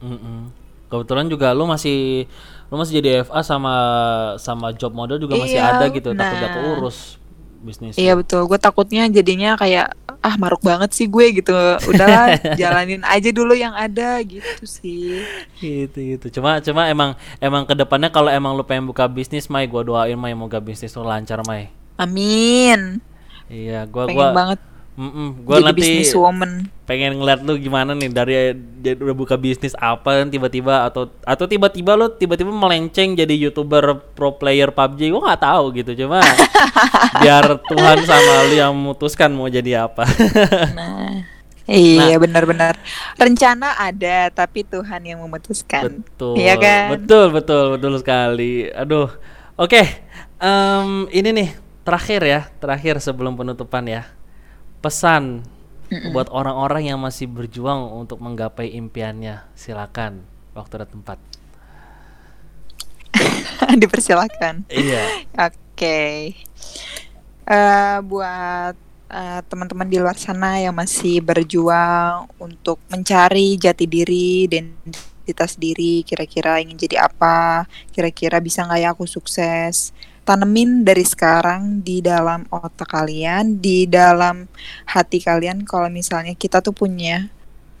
Mm -mm. Kebetulan juga lu masih lu masih jadi FA sama sama job model juga masih iya, ada gitu nah, takut gak keurus bisnis. Iya betul, gue takutnya jadinya kayak ah maruk banget sih gue gitu. Udahlah jalanin aja dulu yang ada gitu sih. Gitu gitu. Cuma cuma emang emang ke depannya kalau emang lu pengen buka bisnis, Mai, gue doain Mai moga bisnis lu lancar, Mai. Amin. Iya, gua pengen gua banget. Mm -mm, gua Jadi nanti woman. pengen ngeliat lu gimana nih dari dia udah buka bisnis apa tiba-tiba atau atau tiba-tiba lu tiba-tiba melenceng jadi youtuber pro player PUBG gua nggak tahu gitu cuma biar Tuhan sama lu yang memutuskan mau jadi apa nah Iya nah, benar-benar rencana ada tapi Tuhan yang memutuskan. Betul. Iya kan? Betul betul betul sekali. Aduh. Oke. Okay. Um, ini nih terakhir ya, terakhir sebelum penutupan ya. Pesan Mm-mm. buat orang-orang yang masih berjuang untuk menggapai impiannya. Silakan, waktu dan tempat. Dipersilakan. Iya. Oke. Okay. Uh, eh, buat uh, teman-teman di luar sana yang masih berjuang untuk mencari jati diri dan identitas diri, kira-kira ingin jadi apa, kira-kira bisa nggak ya aku sukses tanemin dari sekarang di dalam otak kalian, di dalam hati kalian kalau misalnya kita tuh punya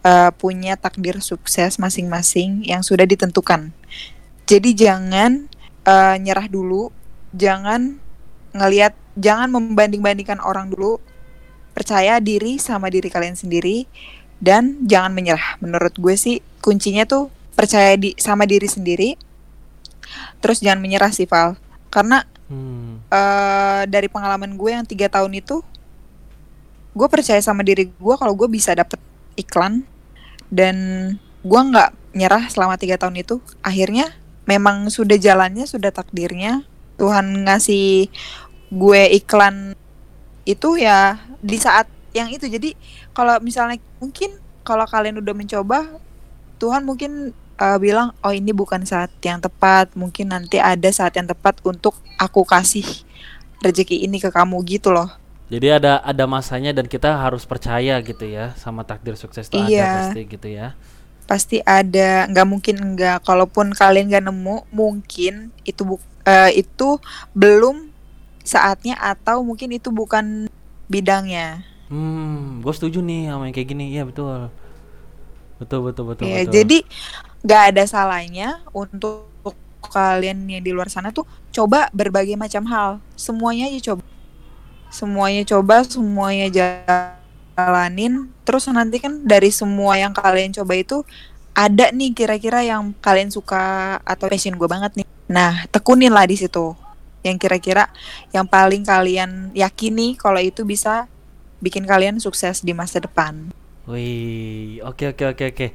uh, punya takdir sukses masing-masing yang sudah ditentukan. Jadi jangan uh, nyerah dulu, jangan ngelihat, jangan membanding-bandingkan orang dulu. Percaya diri sama diri kalian sendiri dan jangan menyerah. Menurut gue sih kuncinya tuh percaya di sama diri sendiri. Terus jangan menyerah sih Val. Karena Hmm. Uh, dari pengalaman gue yang tiga tahun itu, gue percaya sama diri gue kalau gue bisa dapet iklan dan gue nggak nyerah selama tiga tahun itu. Akhirnya memang sudah jalannya, sudah takdirnya Tuhan ngasih gue iklan itu ya di saat yang itu. Jadi kalau misalnya mungkin kalau kalian udah mencoba, Tuhan mungkin uh, bilang oh ini bukan saat yang tepat. Mungkin nanti ada saat yang tepat untuk aku kasih rezeki ini ke kamu gitu loh. Jadi ada ada masanya dan kita harus percaya gitu ya sama takdir sukses itu iya. ada pasti gitu ya. Pasti ada. Nggak mungkin enggak kalaupun kalian nggak nemu mungkin itu bu uh, itu belum saatnya atau mungkin itu bukan bidangnya. Hmm gue setuju nih sama yang kayak gini. Ya betul. Betul betul betul, ya, betul. jadi nggak ada salahnya untuk kalian yang di luar sana tuh coba berbagai macam hal. Semuanya aja coba. Semuanya coba semuanya jalanin. Terus nanti kan dari semua yang kalian coba itu ada nih kira-kira yang kalian suka atau passion gue banget nih. Nah tekunin lah di situ. Yang kira-kira yang paling kalian yakini kalau itu bisa bikin kalian sukses di masa depan. Wih, oke oke oke oke.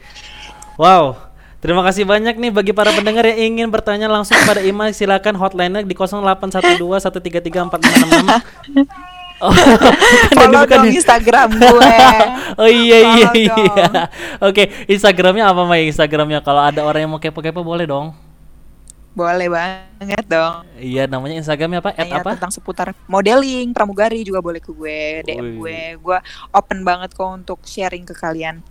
Wow, terima kasih banyak nih bagi para pendengar yang ingin bertanya langsung pada Ima silakan hotline-nya di 0812 133 Oh, Follow dong ya? Instagram gue. oh iya iya iya. Oke, Instagramnya apa Mai? Instagramnya kalau ada orang yang mau kepo-kepo boleh dong. Boleh banget dong. Iya, namanya Instagramnya apa? At iya, apa? Tentang seputar modeling, pramugari juga boleh ke gue, DM Ui. gue. Gue open banget kok untuk sharing ke kalian.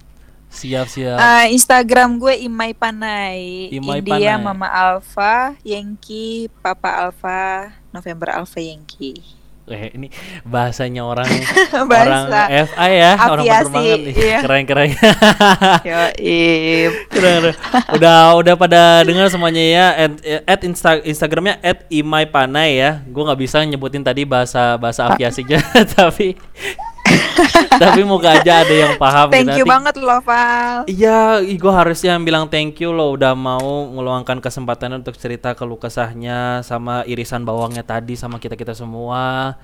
Siap siap. Uh, Instagram gue Imai Panai. Imai India Panai. Mama Alpha, Yankee, Papa Alpha, November Alpha Yankee eh ini bahasanya orang orang FA ya Aviasi, orang penerbangan nih iya. keren keren Yo, keren, keren udah udah pada dengar semuanya ya at, at insta, instagramnya at imai panai ya gue nggak bisa nyebutin tadi bahasa bahasa aviasinya tapi Tapi moga aja ada yang paham. Thank gitu. you banget loh, Val. Iya, gue harusnya bilang thank you loh udah mau ngeluangkan kesempatan untuk cerita ke kesahnya sama irisan bawangnya tadi sama kita-kita semua.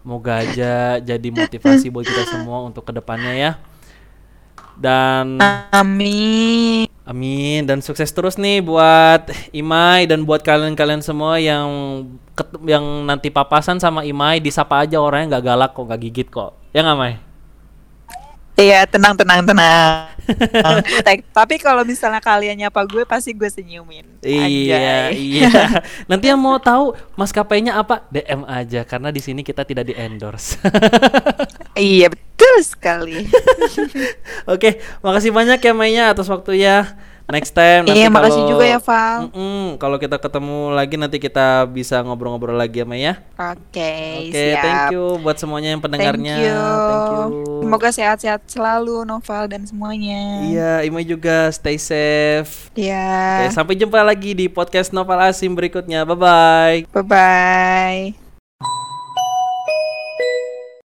Moga aja jadi motivasi buat kita semua untuk ke depannya ya. Dan Amin. Amin dan sukses terus nih buat Imai dan buat kalian-kalian semua yang yang nanti papasan sama Imai disapa aja orangnya nggak galak kok, nggak gigit kok. Ya nggak Mai? Iya tenang tenang tenang. Tapi kalau misalnya kalian nyapa gue pasti gue senyumin. Iya iya. Nanti yang mau tahu maskapainya apa DM aja karena di sini kita tidak di endorse. iya betul sekali. Oke, makasih banyak ya Maya atas waktunya next time nanti iya makasih juga ya Val. Mm kalau kita ketemu lagi nanti kita bisa ngobrol-ngobrol lagi ya Maya ya oke okay, oke okay, thank you buat semuanya yang pendengarnya. Thank you, thank you. semoga sehat-sehat selalu Novel dan semuanya. Iya Ima juga stay safe. Iya. Yeah. oke sampai jumpa lagi di podcast Novel Asim berikutnya. Bye bye bye bye